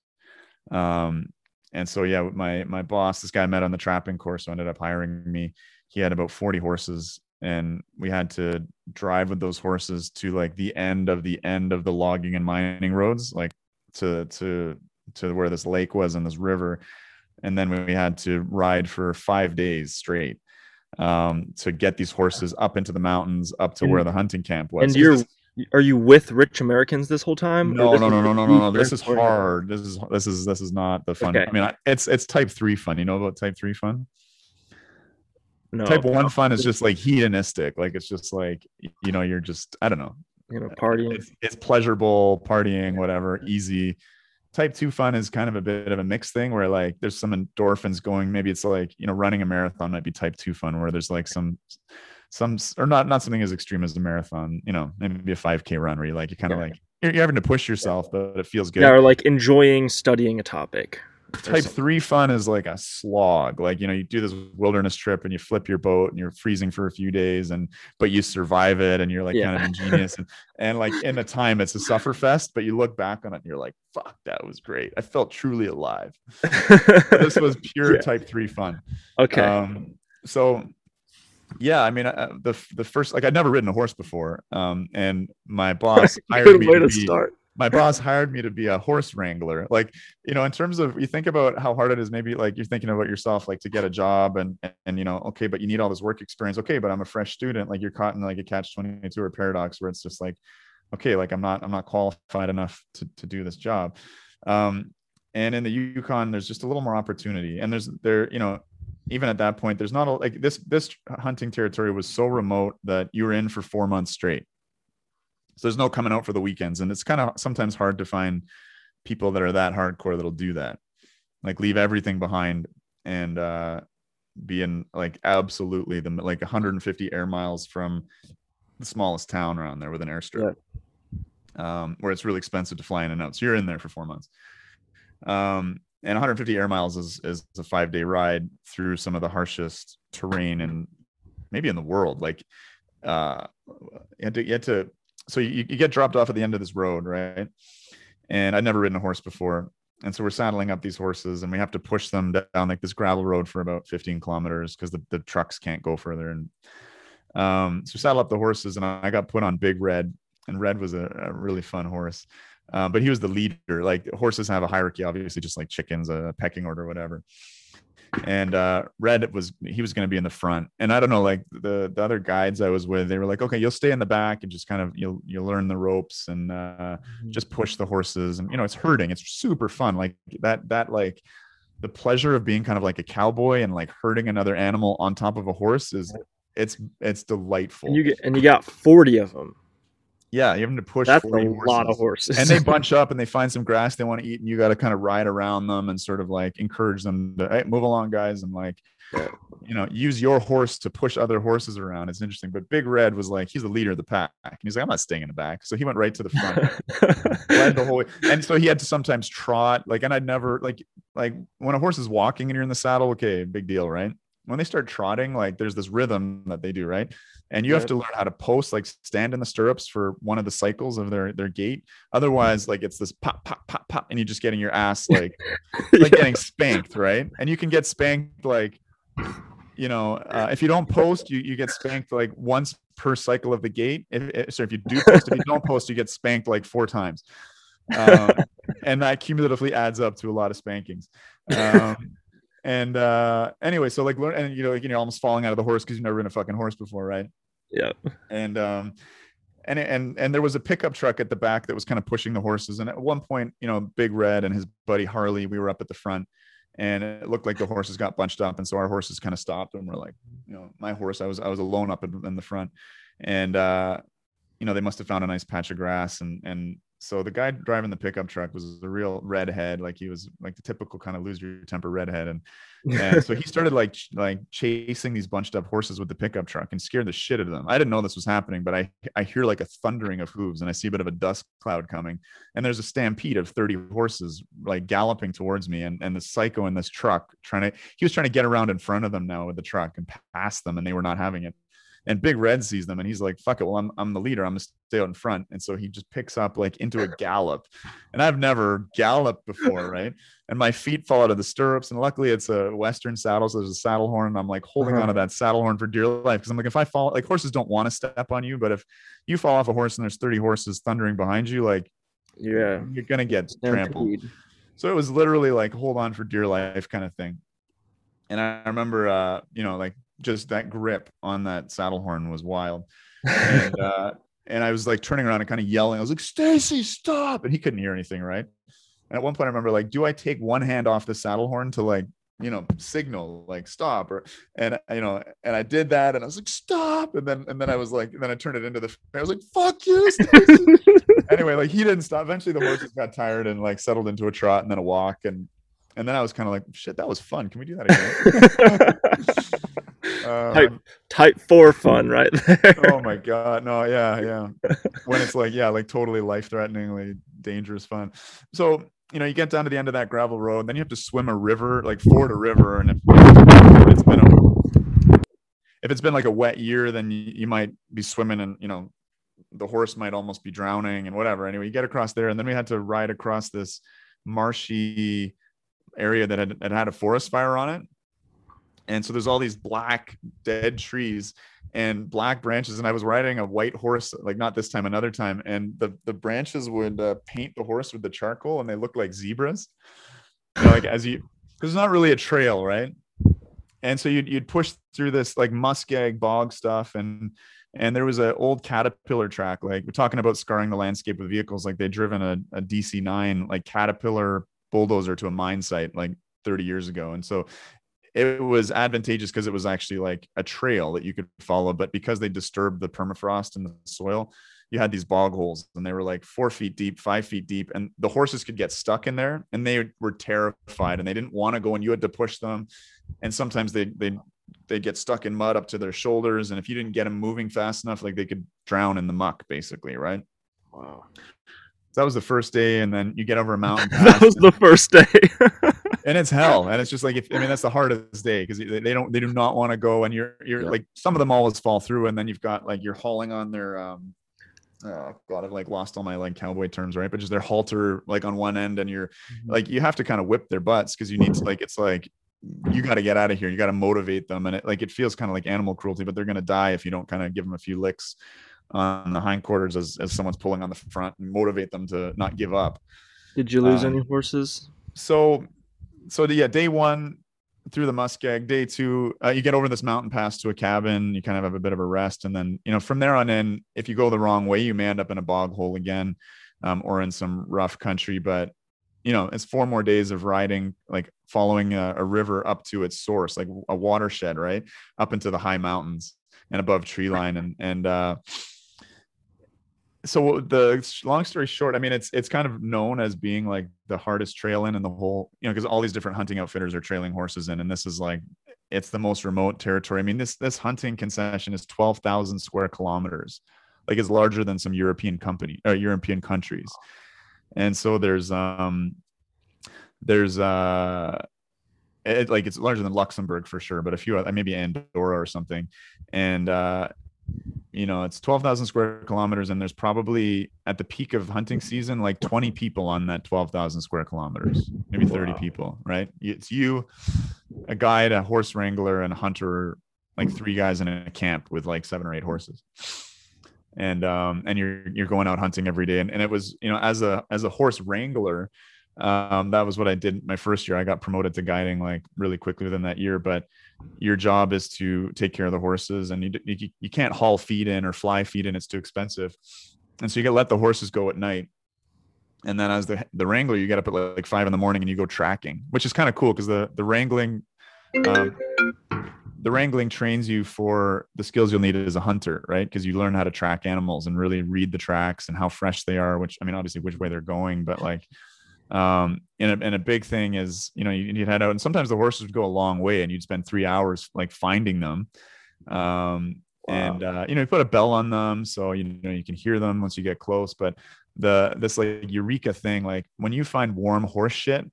Um and so yeah my my boss this guy I met on the trapping course who ended up hiring me he had about 40 horses and we had to drive with those horses to like the end of the end of the logging and mining roads like to to to where this lake was and this river. And then we had to ride for five days straight um, to get these horses up into the mountains up to and, where the hunting camp was.
and you're are you with rich americans this whole time
no no no no no no no. This is hard. This is this is this is not the fun. Okay. i mean it's it's type three fun. You know about type three fun? No. Type one fun is just like hedonistic. Like it's just like you know you're just i don't know.
You know partying.
It's, it's pleasurable partying whatever easy type two fun is kind of a bit of a mixed thing where like there's some endorphins going maybe it's like you know running a marathon might be type two fun where there's like some some or not not something as extreme as a marathon you know maybe a 5k run where you like you kind of yeah. like you're, you're having to push yourself but it feels good
yeah or like enjoying studying a topic
type three fun is like a slog. Like you know you do this wilderness trip and you flip your boat and you're freezing for a few days and but you survive it and you're like yeah. kind of ingenious and and like in the time it's a suffer fest but you look back on it and you're like fuck that was great. I felt truly alive. This was [LAUGHS] pure yeah. type three fun.
Okay. Um,
so yeah i mean uh, the the first like i'd never ridden a horse before um and my boss [LAUGHS] hired me to, to be, start my boss hired me to be a horse wrangler. Like, you know, in terms of you think about how hard it is, maybe like you're thinking about yourself, like to get a job and, and, you know, okay, but you need all this work experience. Okay. But I'm a fresh student. Like you're caught in like a catch 22 or paradox where it's just like, okay, like I'm not, I'm not qualified enough to, to do this job. Um, and in the Yukon, there's just a little more opportunity. And there's there, you know, even at that point, there's not a, like this this hunting territory was so remote that you were in for four months straight. So there's no coming out for the weekends, and it's kind of sometimes hard to find people that are that hardcore that'll do that, like leave everything behind and uh, be in like absolutely the like 150 air miles from the smallest town around there with an airstrip, yeah. um, where it's really expensive to fly in and out. So you're in there for four months. Um, and 150 air miles is is a five day ride through some of the harshest terrain and maybe in the world. Like uh, you had to, you had to so you, you get dropped off at the end of this road, right? And I'd never ridden a horse before. And so we're saddling up these horses and we have to push them down like this gravel road for about 15 kilometers because the, the trucks can't go further. And um, so saddle up the horses and I got put on Big Red. And Red was a, a really fun horse. Uh, but he was the leader. Like horses have a hierarchy, obviously, just like chickens, a pecking order, whatever. And uh, Red was he was going to be in the front, and I don't know, like the the other guides I was with, they were like, okay, you'll stay in the back and just kind of you'll you'll learn the ropes and uh, mm-hmm. just push the horses, and you know it's herding, it's super fun, like that that like the pleasure of being kind of like a cowboy and like herding another animal on top of a horse is it's it's delightful.
And you get and you got forty of them.
Yeah, you have to push.
That's a horses. lot of horses,
and they [LAUGHS] bunch up and they find some grass they want to eat, and you got to kind of ride around them and sort of like encourage them to hey, move along, guys, and like you know use your horse to push other horses around. It's interesting. But Big Red was like he's the leader of the pack, and he's like I'm not staying in the back, so he went right to the front, [LAUGHS] led the whole way, and so he had to sometimes trot. Like, and I'd never like like when a horse is walking and you're in the saddle, okay, big deal, right? when they start trotting, like there's this rhythm that they do, right? And you have to learn how to post, like stand in the stirrups for one of the cycles of their their gait. Otherwise, like it's this pop, pop, pop, pop, and you're just getting your ass [LAUGHS] like like yeah. getting spanked, right? And you can get spanked like you know, uh, if you don't post, you you get spanked like once per cycle of the gait. If, if so, if you do post, if you don't post, you get spanked like four times, um, and that cumulatively adds up to a lot of spankings. Um, and uh anyway so like learn and you know like, you know almost falling out of the horse because you've never been a fucking horse before right
yeah.
And um and and and there was a pickup truck at the back that was kind of pushing the horses. And at one point you know big red and his buddy harley we were up at the front and it looked like the horses got bunched up and so our horses kind of stopped and we're like you know my horse i was i was alone up in, in the front. And uh you know they must have found a nice patch of grass and and so the guy driving the pickup truck was a real redhead like he was like the typical kind of lose your temper redhead. And, and so he started like like chasing these bunched up horses with the pickup truck and scared the shit out of them. I didn't know this was happening but i i hear like a thundering of hooves and i see a bit of a dust cloud coming. And there's a stampede of 30 horses like galloping towards me. And and the psycho in this truck trying to he was trying to get around in front of them now with the truck and pass them and they were not having it and Big Red sees them and he's like, fuck it. Well, I'm, I'm the leader. I'm gonna stay out in front. And so he just picks up like into a gallop. And I've never galloped before, [LAUGHS] right? And my feet fall out of the stirrups. And luckily it's a Western saddle. So there's a saddle horn. And I'm like holding uh-huh. onto that saddle horn for dear life. Cause I'm like, if I fall, like horses don't want to step on you, but if you fall off a horse and there's 30 horses thundering behind you, like,
yeah,
you're gonna get trampled. So it was literally like hold on for dear life kind of thing. And I remember, uh, you know, like just that grip on that saddle horn was wild. And, [LAUGHS] uh, and I was like turning around and kind of yelling. I was like, Stacy, stop. And he couldn't hear anything, right? And at one point I remember like, do I take one hand off the saddle horn to like, you know, signal like stop or and you know, and I did that and I was like, stop. And then and then I was like, then I turned it into the I was like, fuck you, Stacy. [LAUGHS] anyway, like he didn't stop. Eventually the horses got tired and like settled into a trot and then a walk. And and then I was kind of like, shit, that was fun. Can we do that again?
Uh, [LAUGHS] type type four fun right there.
oh my god, no, yeah, yeah. When it's like, yeah, like totally life threateningly dangerous fun. So you know, you get down to the end of that gravel road, then you have to swim a river, like ford a river, and if it's been a if it's been like a wet year, then you, you might be swimming, and you know, the horse might almost be drowning and whatever. Anyway, you get across there, and then we had to ride across this marshy area that had, had had a forest fire on it. And so there's all these black dead trees and black branches. And i was riding a white horse like not this time another time. And the the branches would uh, paint the horse with the charcoal and they look like zebras. You know, like as you because it's not really a trail right? And so you'd, you'd push through this like muskeg bog stuff. And and there was an old caterpillar track like we're talking about scarring the landscape with vehicles like they'd driven a, a dc9 like caterpillar bulldozer to a mine site like 30 years ago. And so it was advantageous because it was actually like a trail that you could follow. But because they disturbed the permafrost in the soil, you had these bog holes and they were like four feet deep, five feet deep, and the horses could get stuck in there and they were terrified and they didn't want to go and you had to push them. And sometimes they they they get stuck in mud up to their shoulders. And if you didn't get them moving fast enough, like they could drown in the muck, basically, right?
Wow.
So that was the first day, and then you get over a [LAUGHS] mountain.
that was the first day. [LAUGHS]
and it's hell, and it's just like if I mean that's the hardest day because they, they don't they do not want to go, and you're you're yeah. like some of them always fall through, and then you've got like you're hauling on their um oh god i've like lost all my like cowboy terms right but just their halter like on one end and you're mm-hmm. like you have to kind of whip their butts because you need to like it's like you got to get out of here you got to motivate them and it like it feels kind of like animal cruelty but they're going to die if you don't kind of give them a few licks on the hindquarters as, as someone's pulling on the front and motivate them to not give up.
Did you lose um, any horses?
so so yeah day one through the muskeg day two uh, you get over this mountain pass to a cabin you kind of have a bit of a rest and then you know from there on in if you go the wrong way you may end up in a bog hole again um, or in some rough country but you know it's four more days of riding like following a, a river up to its source like a watershed right up into the high mountains and above tree line and and uh so the long story short, I mean, it's it's kind of known as being like the hardest trail in in the whole, you know, because all these different hunting outfitters are trailing horses in, and this is like it's the most remote territory. I mean, this this hunting concession is twelve thousand square kilometers, like it's larger than some European company, or European countries, and so there's um there's uh it, like it's larger than Luxembourg for sure, but a few maybe Andorra or something, and uh you know it's 12,000 square kilometers and there's probably at the peak of hunting season like 20 people on that 12,000 square kilometers maybe 30 wow. people right? It's you a guide a horse wrangler and a hunter like three guys in a camp with like seven or eight horses. And um and you're you're going out hunting every day. And, and it was you know as a as a horse wrangler um that was what I did my first year. I got promoted to guiding like really quickly within that year but your job is to take care of the horses and you, you, you can't haul feed in or fly feed in it's too expensive. And so you got to let the horses go at night. And then as the the wrangler you get up at like five in the morning and you go tracking which is kind of cool because the the wrangling um, the wrangling trains you for the skills you'll need as a hunter right? Because you learn how to track animals and really read the tracks and how fresh they are which i mean obviously which way they're going but like um and a, and a big thing is you know you, would head out and sometimes the horses would go a long way and you'd spend three hours like finding them. Um wow. and uh you know you put a bell on them so you know you can hear them once you get close but the this like eureka thing like when you find warm horse shit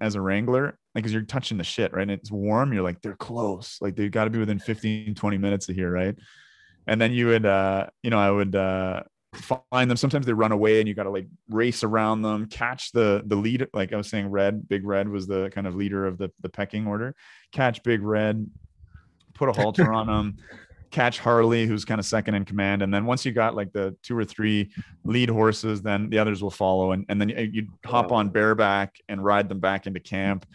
as a wrangler like because you're touching the shit right? And it's warm you're like they're close. Like they've got to be within 15 20 minutes of here right? And then you would uh you know i would uh find them. Sometimes they run away and you got to like race around them, catch the the lead. Like I was saying, Red, Big Red was the kind of leader of the the pecking order. Catch Big Red, put a [LAUGHS] halter on them, catch Harley, who's kind of second in command, and then once you got like the two or three lead horses, then the others will follow, and and then you hop on bareback and ride them back into camp.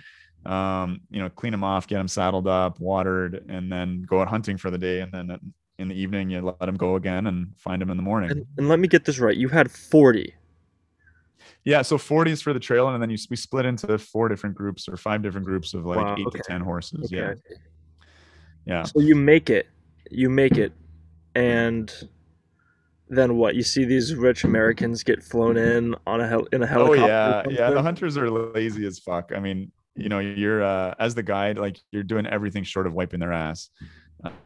Um, you know, clean them off, get them saddled up, watered, and then go out hunting for the day. And then in the evening you let them go again and find them in the morning.
And, and let me get this right you had 40
yeah so 40 is for the trail and then you we split into four different groups or five different groups of like wow, eight okay. to ten horses okay. yeah. yeah.
So you make it you make it and then what you see these rich americans get flown in on a hel- in a helicopter
oh yeah yeah the hunters are lazy as fuck. I mean you know you're uh as the guide like you're doing everything short of wiping their ass.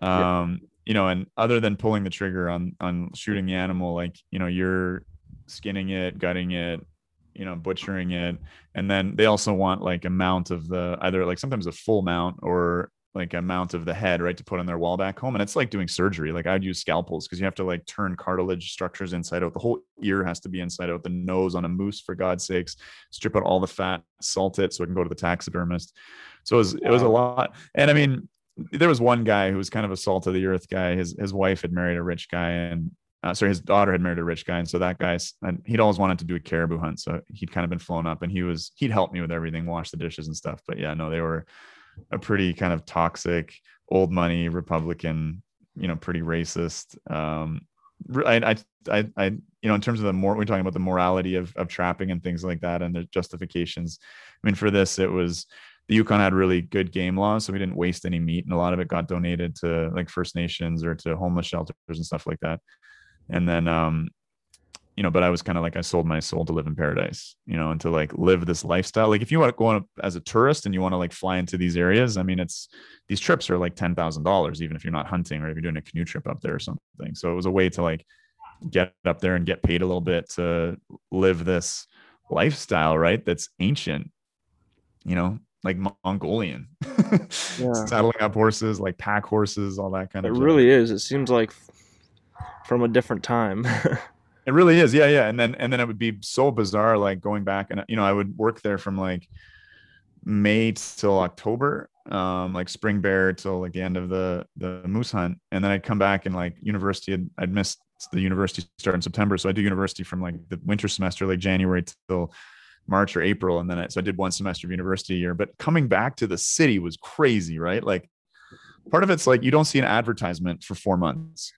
Um yeah you know, and other than pulling the trigger on on shooting the animal, like you know, you're skinning it, gutting it, you know, butchering it, and then they also want like a mount of the either like sometimes a full mount or like a mount of the head, right, to put on their wall back home. And it's like doing surgery. Like I'd use scalpels because you have to like turn cartilage structures inside out. The whole ear has to be inside out. The nose on a moose, for God's sakes, strip out all the fat, salt it so it can go to the taxidermist. So it was, it was a lot. And I mean, there was one guy who was kind of a salt of the earth guy. His his wife had married a rich guy, and uh, sorry, his daughter had married a rich guy, and so that guy's and he'd always wanted to do a caribou hunt, so he'd kind of been flown up, and he was he'd help me with everything, wash the dishes and stuff. But yeah, no, they were a pretty kind of toxic, old money Republican, you know, pretty racist. Um, I, I, I, you know, in terms of the more we're talking about the morality of of trapping and things like that, and the justifications. I mean, for this, it was the Yukon had really good game laws, so we didn't waste any meat, and a lot of it got donated to like First Nations or to homeless shelters and stuff like that. And then, um, you know, but I was kind of like I sold my soul to live in paradise, you know, and to like live this lifestyle. Like if you want to go on as a tourist and you want to like fly into these areas, I mean, it's these trips are like ten thousand dollars, even if you're not hunting or if you're doing a canoe trip up there or something. So it was a way to like get up there and get paid a little bit to live this lifestyle, right? That's ancient, you know, like Mongolian, [LAUGHS] yeah. saddling up horses, like pack horses, all that kind
it
of.
It really is. It seems like from a different time. [LAUGHS]
it really is, yeah, yeah. And then and then it would be so bizarre, like going back and you know I would work there from like May till October, um, like spring bear till like the end of the the moose hunt, and then I'd come back and like university. I'd, I'd missed the university start in September, so I do university from like the winter semester, like January till March or April, and then I, so I did one semester of university a year. But coming back to the city was crazy, right? Like part of it's like you don't see an advertisement for four months.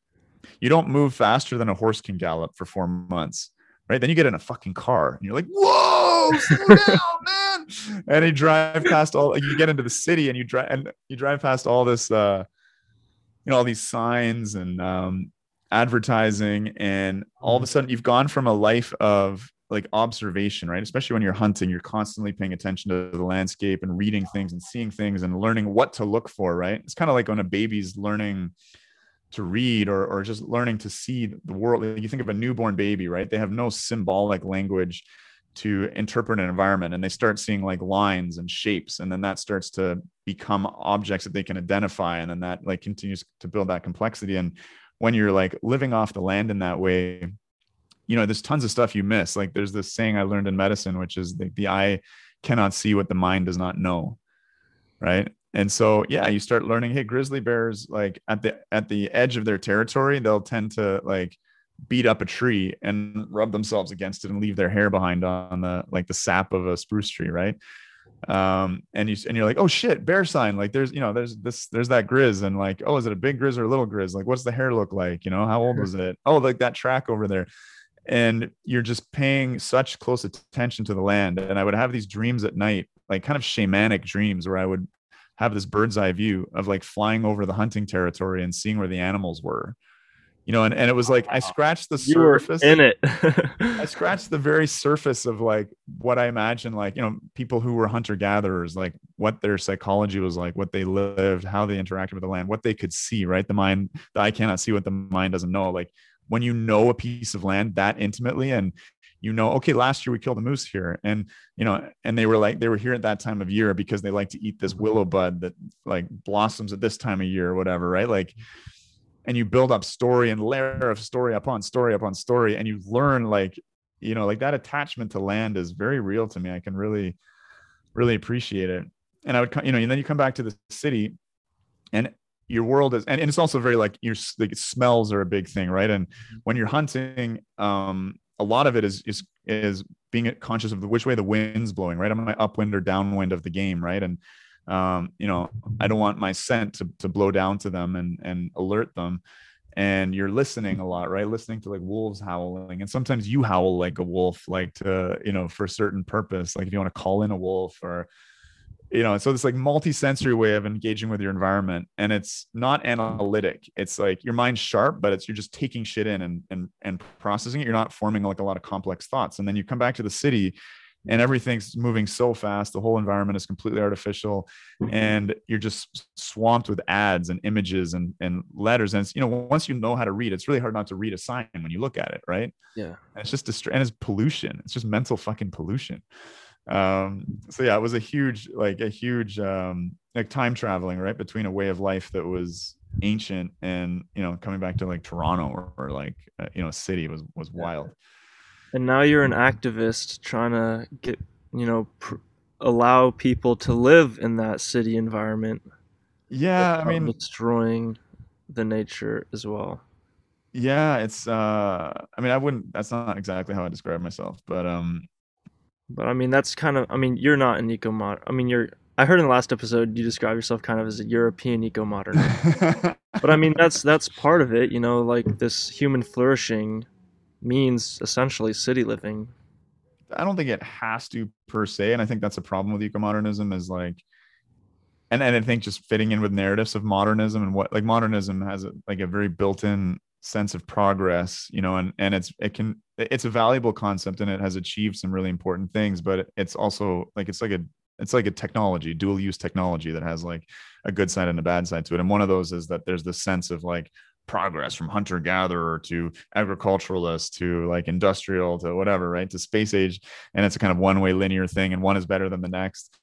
You don't move faster than a horse can gallop for four months, right? Then you get in a fucking car and you're like, whoa, slow [LAUGHS] down, man. And you drive past all you get into the city and you drive and you drive past all this uh you know, all these signs and um advertising and all of a sudden you've gone from a life of like observation, right? Especially when you're hunting, you're constantly paying attention to the landscape and reading things and seeing things and learning what to look for, right? It's kind of like when a baby's learning to read or, or just learning to see the world. You think of a newborn baby, right? They have no symbolic language to interpret an environment and they start seeing like lines and shapes and then that starts to become objects that they can identify and then that like continues to build that complexity and when you're like living off the land in that way you know there's tons of stuff you miss. Like there's this saying i learned in medicine which is the, the eye cannot see what the mind does not know right? And so yeah you start learning hey grizzly bears like at the at the edge of their territory they'll tend to like beat up a tree and rub themselves against it and leave their hair behind on the like the sap of a spruce tree right? Um and you and you're like oh shit bear sign. Like there's you know there's this there's that grizz and like oh is it a big grizz or a little grizz? Like what's the hair look like? You know how old was it? Oh like that track over there and you're just paying such close attention to the land. And i would have these dreams at night like kind of shamanic dreams where i would have this bird's eye view of like flying over the hunting territory and seeing where the animals were. You know and, and it was like i scratched the surface
in it.
I [LAUGHS] scratched the very surface of like what i imagine like you know people who were hunter gatherers like what their psychology was like what they lived how they interacted with the land what they could see right? The mind the eye cannot see what the mind doesn't know. Like when you know a piece of land that intimately and you know okay last year we killed a moose here. And you know and they were like they were here at that time of year because they like to eat this willow bud that like blossoms at this time of year or whatever right? Like and you build up story and layer of story upon story upon story and you learn like you know like that attachment to land is very real to me. I can really really appreciate it. And i would you know and then you come back to the city and your world is and, and it's also very like your like smells are a big thing right? And mm-hmm. when you're hunting um a lot of it is is is being conscious of the, which way the wind's blowing right? Am i upwind or downwind of the game right? And um you know i don't want my scent to, to blow down to them and and alert them. And you're listening a lot right? Listening to like wolves howling. And sometimes you howl like a wolf like to you know for a certain purpose. Like if you want to call in a wolf or you know so this like multi-sensory way of engaging with your environment and it's not analytic. It's like your mind's sharp but it's you're just taking shit in and and and processing it. You're not forming like a lot of complex thoughts. And then you come back to the city and everything's moving so fast. The whole environment is completely artificial mm-hmm. and you're just swamped with ads and images and and letters. And it's, you know once you know how to read it's really hard not to read a sign when you look at it right?
Yeah.
And it's just distra- and it's pollution. It's just mental fucking pollution um so yeah it was a huge like a huge um like time traveling right between a way of life that was ancient and you know coming back to like toronto or, or like uh, you know a city was was wild.
And now you're an activist trying to get you know pr- allow people to live in that city environment.
Yeah i mean
destroying the nature as well.
Yeah it's uh i mean i wouldn't that's not exactly how i describe myself but um
but I mean, that's kind of. I mean, you're not an eco mod. I mean, you're I heard in the last episode you describe yourself kind of as a European eco modern. [LAUGHS] but I mean that's that's part of it, you know, like this human flourishing means essentially city living.
I don't think it has to per se, and I think that's a problem with eco-modernism is like, and and I think just fitting in with narratives of modernism and what like modernism has a, like a very built-in sense of progress, you know, and and it's it can it's a valuable concept and it has achieved some really important things, but it's also like it's like a it's like a technology, dual use technology that has like a good side and a bad side to it. And one of those is that there's this sense of like progress from hunter gatherer to agriculturalist to like industrial to whatever, right? To space age. And it's a kind of one way linear thing, and one is better than the next.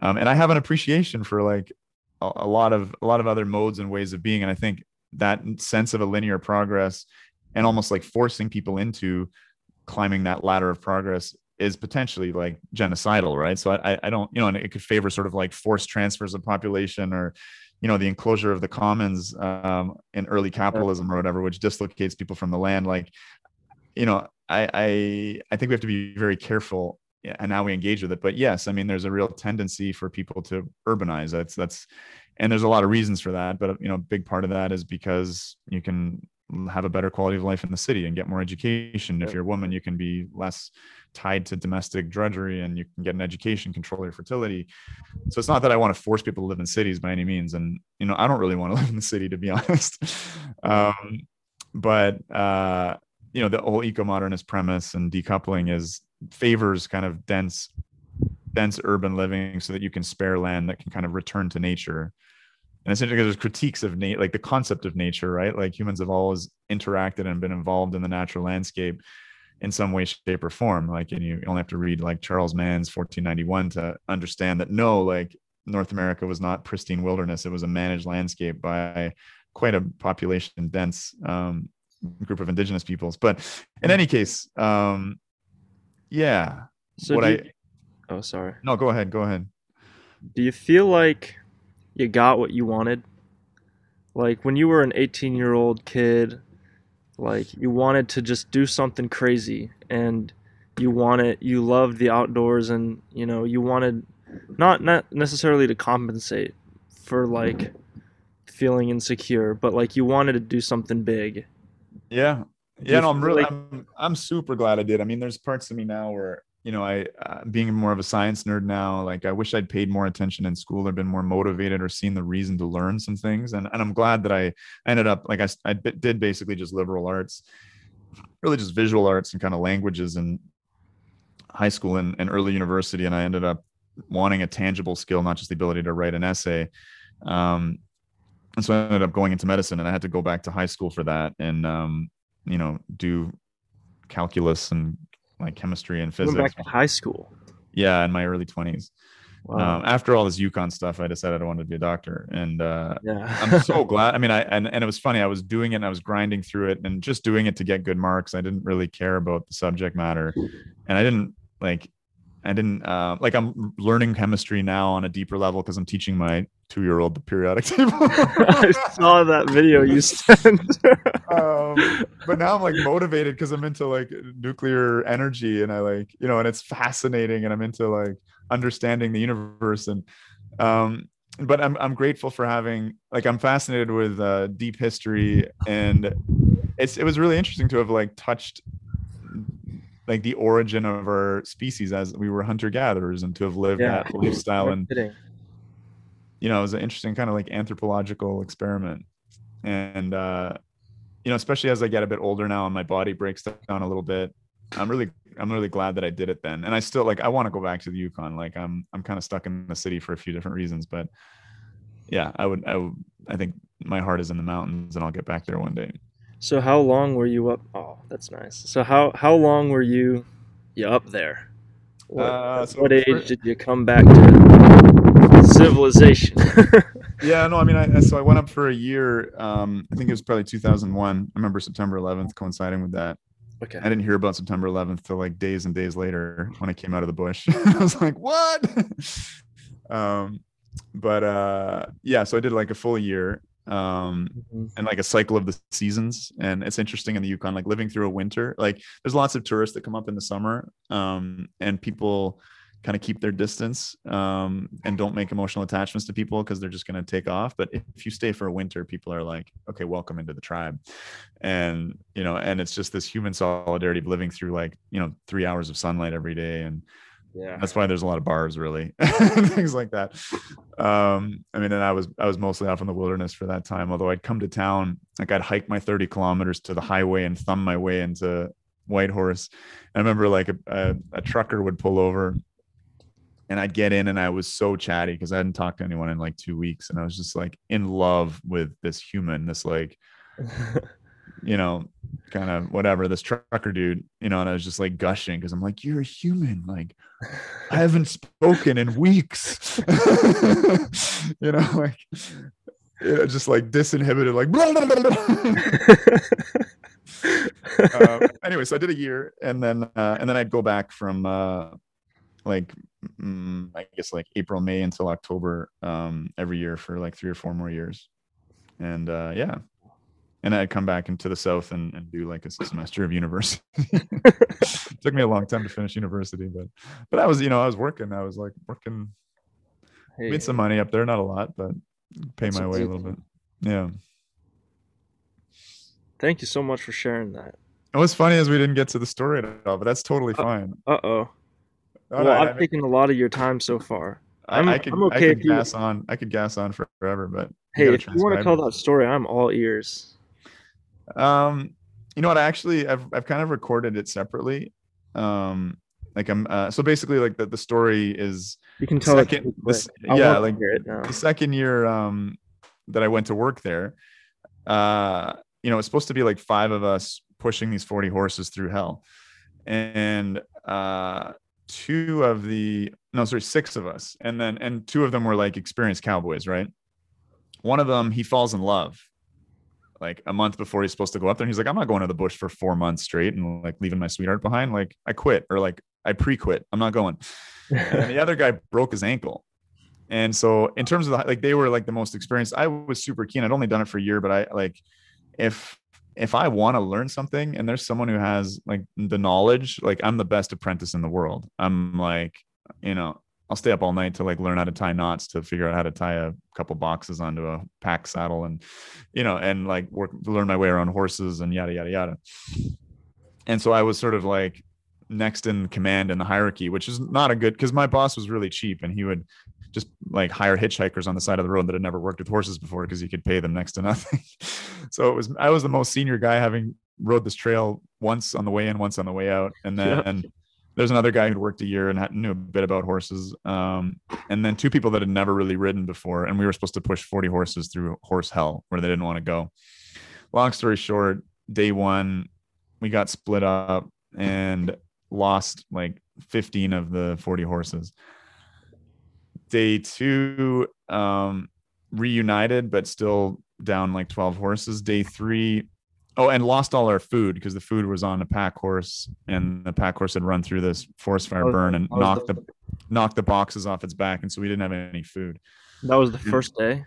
Um, and I have an appreciation for like a, a lot of a lot of other modes and ways of being. And I think that sense of a linear progress and almost like forcing people into climbing that ladder of progress is potentially like genocidal, right? So I, I don't, you know, and it could favor sort of like forced transfers of population or you know the enclosure of the commons um, in early capitalism or whatever which dislocates people from the land. Like you know i i i think we have to be very careful and how we engage with it. But yes i mean there's a real tendency for people to urbanize. That's that's and there's a lot of reasons for that but you know a big part of that is because you can have a better quality of life in the city and get more education. If you're a woman you can be less tied to domestic drudgery and you can get an education control your fertility. So it's not that i want to force people to live in cities by any means and you know i don't really want to [LAUGHS] live in the city to be [LAUGHS] honest. Um, but uh, you know the whole eco-modernist premise and decoupling is favors kind of dense dense urban living so that you can spare land that can kind of return to nature and essentially there's critiques of nature like the concept of nature right like humans have always interacted and been involved in the natural landscape in some way, shape, or form. Like, and you only have to read like Charles Mann's 1491 to understand that no, like North America was not pristine wilderness. It was a managed landscape by quite a population dense um, group of indigenous peoples. But in any case, um, yeah.
So what I, you, oh, sorry.
No, go ahead. Go ahead.
Do you feel like you got what you wanted? Like when you were an 18 year old kid like you wanted to just do something crazy and you wanted you loved the outdoors and you know you wanted not not necessarily to compensate for like feeling insecure but like you wanted to do something big
yeah yeah no, i'm really I'm, I'm super glad i did i mean there's parts of me now where you know, I uh, being more of a science nerd now, like I wish I'd paid more attention in school or been more motivated or seen the reason to learn some things. And, and I'm glad that I ended up like I, I did basically just liberal arts, really just visual arts and kind of languages in high school and, and early university. And I ended up wanting a tangible skill, not just the ability to write an essay. Um, and so I ended up going into medicine and I had to go back to high school for that and, um, you know, do calculus and like chemistry and physics.
back to high school.
Yeah, in my early twenties. Wow. Um, after all this Yukon stuff, I decided I wanted to be a doctor, and uh, yeah. I'm so [LAUGHS] glad. I mean, I and, and it was funny. I was doing it, and I was grinding through it, and just doing it to get good marks. I didn't really care about the subject matter, and I didn't like I didn't uh, like I'm learning chemistry now on a deeper level because I'm teaching my two year old the periodic [LAUGHS] table.
I saw that video you [LAUGHS] sent.
um, [LAUGHS] but now I'm like motivated because I'm into like nuclear energy and I like, you know, and it's fascinating and I'm into like understanding the universe and um but I'm I'm grateful for having like I'm fascinated with uh, deep history and it's it was really interesting to have like touched like the origin of our species as we were hunter gatherers and to have lived yeah. that lifestyle and you know it was an interesting kind of like anthropological experiment. And uh you know especially as i get a bit older now and my body breaks down a little bit i'm really i'm really glad that i did it then. And i still like i want to go back to the yukon like i'm i'm kind of stuck in the city for a few different reasons but yeah i would i would i think my heart is in the mountains and i'll get back there one day
so how long were you up? Oh, that's nice. So how how long were you you up there? What, uh, so what age for, did you come back to civilization? [LAUGHS]
yeah, no, I mean, I so I went up for a year. Um, I think it was probably 2001. I remember September 11th coinciding with that. Okay. I didn't hear about September 11th till like days and days later when I came out of the bush. [LAUGHS] I was like, what? [LAUGHS] um, but uh, yeah, so I did like a full year um mm-hmm. and like a cycle of the seasons and it's interesting in the yukon like living through a winter like there's lots of tourists that come up in the summer um and people kind of keep their distance um, and don't make emotional attachments to people because they're just going to take off. But if you stay for a winter, people are like, okay, welcome into the tribe. And, you know, and it's just this human solidarity of living through like, you know, three hours of sunlight every day. And yeah, that's why there's a lot of bars really, [LAUGHS] things like that. Um, I mean, and I was, I was mostly off in the wilderness for that time, although I'd come to town, like I'd hike my 30 kilometers to the highway and thumb my way into Whitehorse. I remember like a, a, a trucker would pull over and I'd get in and I was so chatty because I hadn't talked to anyone in like two weeks. And I was just like in love with this human, this like, [LAUGHS] you know, kind of whatever, this trucker dude, you know, and I was just like gushing because I'm like, you're a human. Like, I [LAUGHS] haven't spoken in weeks. [LAUGHS] you know, like, you know, just like disinhibited, like, blah, blah, blah, uh, anyway, so I did a year and then, uh, and then I'd go back from, uh, like mm, I guess like April, May until October um, every year for like three or four more years. And uh, yeah, and I'd come back into the South and, and do like a semester of university. [LAUGHS] [LAUGHS] Took me a long time to finish university, but but I was you know I was working. I was like working, hey. made some money up there, not a lot, but pay my way a little bit. Yeah.
Thank you so much for sharing that.
And what's funny is we didn't get to the story at all, but that's totally fine.
Uh oh. Well, no, I've I mean, taken a lot of your time so far.
I'm, I, could, I'm okay I could gas you... on. I could gas on forever, but
hey, if you want to tell that story, I'm all ears.
Um, you know what? I actually, I've I've kind of recorded it separately. Um, like I'm uh, so basically like the, the story is
you can tell second, it
this, yeah like the second year um that I went to work there uh you know it's supposed to be like five of us pushing these 40 horses through hell. And uh two of the no sorry six of us. And then and two of them were like experienced cowboys right? One of them he falls in love like a month before he's supposed to go up there and he's like i'm not going to the bush for four months straight and like leaving my sweetheart behind. Like i quit or like i pre-quit. I'm not going. And the other guy broke his ankle. And so in terms of the, like they were like the most experienced. I was super keen. I'd only done it for a year but i like if if I want to learn something and there's someone who has like the knowledge, like I'm the best apprentice in the world. I'm like, you know, I'll stay up all night to like learn how to tie knots to figure out how to tie a couple boxes onto a pack saddle and, you know, and like work, learn my way around horses and yada, yada, yada. And so I was sort of like next in command in the hierarchy, which is not a good, cause my boss was really cheap and he would just like hire hitchhikers on the side of the road that had never worked with horses before because he could pay them next to nothing. [LAUGHS] so it was I was the most senior guy having rode this trail once on the way in, once on the way out, and then yeah. and there's another guy who'd worked a year and had, knew a bit about horses, um, and then two people that had never really ridden before, and we were supposed to push 40 horses through horse hell where they didn't want to go. Long story short, day one we got split up and lost like 15 of the 40 horses day two um reunited but still down like 12 horses day three oh and lost all our food because the food was on a pack horse and the pack horse had run through this forest fire burn and knocked the knocked the boxes off its back and so we didn't have any food
that was the first day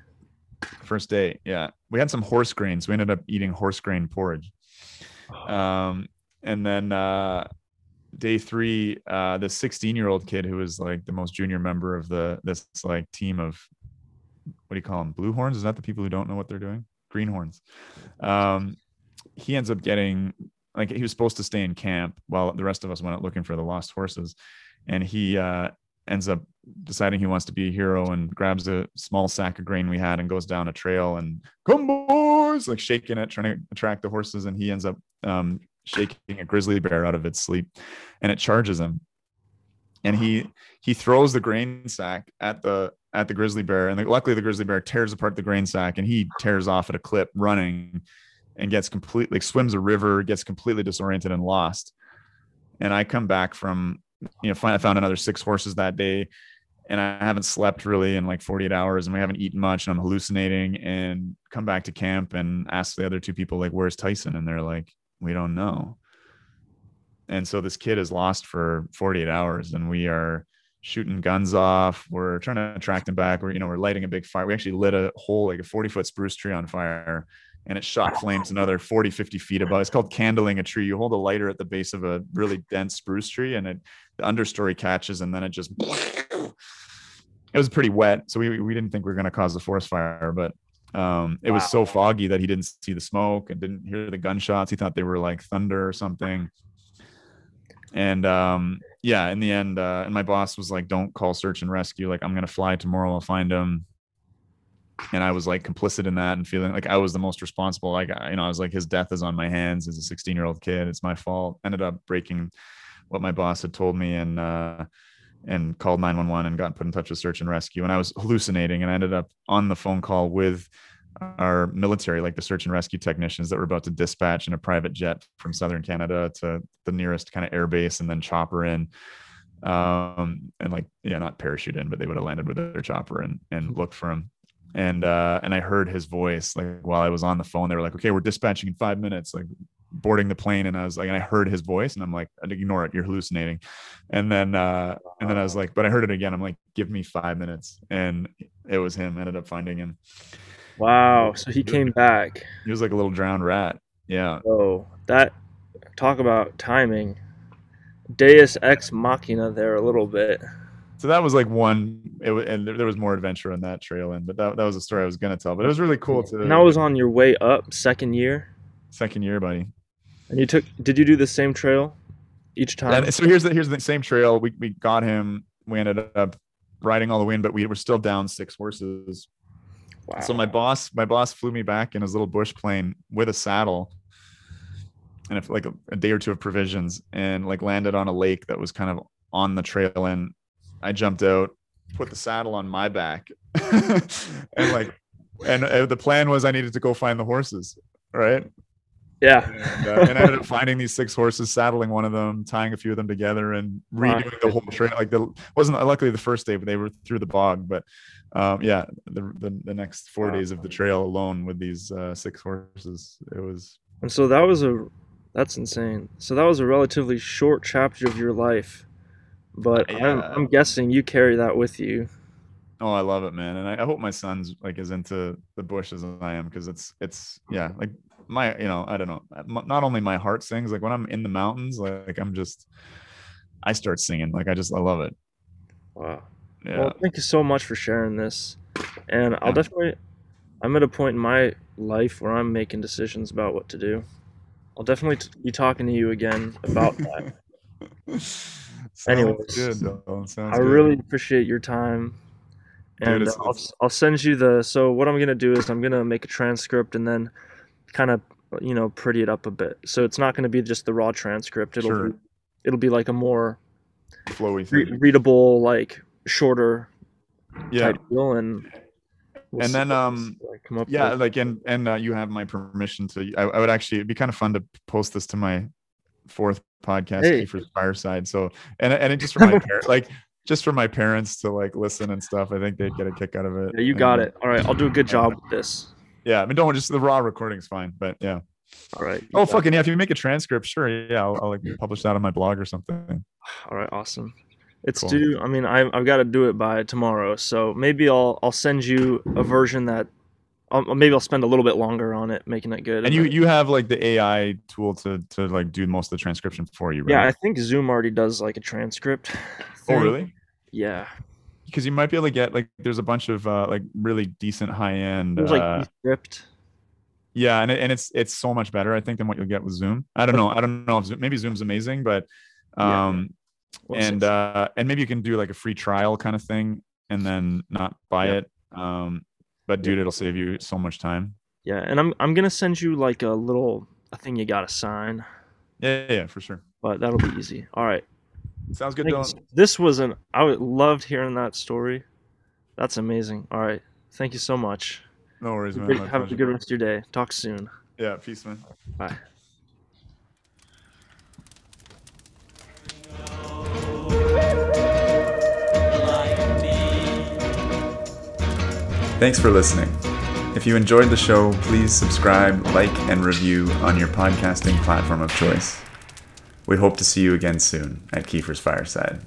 first day yeah we had some horse grains we ended up eating horse grain porridge um and then uh day three, uh, the 16 year old kid who was like the most junior member of the this like team of what do you call them? Blue horns? Is that the people who don't know what they're doing? Greenhorns. Um, he ends up getting like he was supposed to stay in camp while the rest of us went out looking for the lost horses, and he uh, ends up deciding he wants to be a hero and grabs a small sack of grain we had and goes down a trail and come boys like shaking it trying to attract the horses. And he ends up um, shaking a grizzly bear out of its sleep and it charges him. And he he throws the grain sack at the at the grizzly bear. And luckily the grizzly bear tears apart the grain sack and he tears off at a clip running and gets completely like, swims a river gets completely disoriented and lost. And i come back from you know find, i found another six horses that day and i haven't slept really in like 48 hours and we haven't eaten much and i'm hallucinating and come back to camp and ask the other two people like where's tyson? And they're like we don't know. And so this kid is lost for 48 hours and we are shooting guns off. We're trying to track him back. We're you know we're lighting a big fire. We actually lit a whole like a 40 foot spruce tree on fire and it shot flames another 40, 50 feet above. It's called candling a tree. You hold a lighter at the base of a really dense spruce tree, and it the understory catches, and then it just it was pretty wet. So we we didn't think we were going to cause a forest fire, but um, it wow. was so foggy that he didn't see the smoke and didn't hear the gunshots. He thought they were like thunder or something. And um, yeah, in the end, uh, and my boss was like, "Don't call search and rescue. Like, I'm gonna fly tomorrow. I'll find him." And I was like complicit in that and feeling like I was the most responsible. Like, you know, I was like, his death is on my hands as a 16 year old kid. It's my fault. Ended up breaking what my boss had told me and uh, and called 911 and got put in touch with search and rescue. And I was hallucinating and I ended up on the phone call with our military, like the search and rescue technicians that were about to dispatch in a private jet from southern Canada to the nearest kind of air base and then chopper in. Um, and like, yeah, not parachute in, but they would have landed with their chopper and and looked for him. And uh, and I heard his voice like while I was on the phone. They were like, "Okay, we're dispatching in five minutes." Like boarding the plane and I was like, and I heard his voice and I'm like, ignore it, you're hallucinating. And then, uh, and then I was like, but I heard it again. I'm like, give me five minutes. And it was him, I ended up finding him.
Wow. So he came back.
He was like a little drowned rat. Yeah.
Oh, that talk about timing. Deus ex machina there a little bit.
So that was like one, it was, and there, was more adventure on that trail in, but that, that was a story I was going to tell, but it was really cool to.
And that was on your way up second year?
Second year, buddy.
And you took? Did you do the same trail each time?
And so here's the here's the same trail. We we got him. We ended up riding all the way in, but we were still down six horses. Wow. So my boss, my boss flew me back in his little bush plane with a saddle and if, like a, a, day or two of provisions and like landed on a lake that was kind of on the trail and I jumped out, put the saddle on my back [LAUGHS] and like, and uh, the plan was I needed to go find the horses. Right.
Yeah.
And, uh, and I ended up finding these six horses, saddling one of them, tying a few of them together, and redoing the whole trail. Like the wasn't luckily the first day, but they were through the bog. But um, yeah, the, the, the next four days of the trail alone with these uh, six horses, it was.
And so that was a that's insane. So that was a relatively short chapter of your life, but yeah. I'm, I'm guessing you carry that with you.
Oh, I love it, man, and I, I, hope my son's like as into the bush as I am because it's it's yeah, like my you know i don't know not only my heart sings like when i'm in the mountains like i'm just i start singing like i just i love it
wow yeah. well thank you so much for sharing this and i'll yeah. definitely i'm at a point in my life where i'm making decisions about what to do i'll definitely t- be talking to you again about that [LAUGHS] Anyways, good, though. I good. really appreciate your time and Dude, I'll, I'll send you the so what i'm gonna do is i'm gonna make a transcript and then kind of you know pretty it up a bit. So it's not going to be just the raw transcript. It'll sure. be, it'll be like a more
flowy,
re- readable, like shorter yeah. type deal, and
we'll and then um come up yeah with. like and and uh, you have my permission to I, I, would actually it'd be kind of fun to post this to my fourth podcast hey. for fireside so and and it just for [LAUGHS] my parents like just for my parents to like listen and stuff i think they'd get a kick out of it
yeah, you got and, it all right i'll do a good job with this
yeah, I mean, don't just the raw recording's fine, but yeah.
All right.
Oh, fucking yeah! If you make a transcript, sure, yeah, I'll, I'll like publish that on my blog or something. [SIGHS]
All right, awesome. It's cool. due. I mean, I, I've got to do it by tomorrow, so maybe I'll I'll send you a version that I'll, maybe I'll spend a little bit longer on it, making it good.
And, you you have like the AI tool to to like do most of the transcription for you, right?
Yeah, I think Zoom already does like a transcript.
Oh, thing. Oh, really?
Yeah
because you might be able to get like there's a bunch of uh, like really decent high end
like uh, script.
Yeah, and it, and it's it's so much better I think than what you'll get with Zoom. I don't know. I don't know if Zoom, maybe Zoom's amazing, but um yeah. and uh and maybe you can do like a free trial kind of thing and then not buy it. Um but dude, it'll save you so much time.
Yeah, and I'm I'm gonna send you like a little a thing you gotta sign.
Yeah, yeah, for sure.
But that'll be easy. All right.
Sounds good, Dylan.
This was an I loved hearing that story. That's amazing. All right. Thank you so much.
No worries, man.
Have pleasure. a good rest of your day. Talk soon.
Yeah, peace, man.
Bye.
Thanks for listening. If you enjoyed the show, please subscribe, like, and review on your podcasting platform of choice. We hope to see you again soon at Kiefer's Fireside.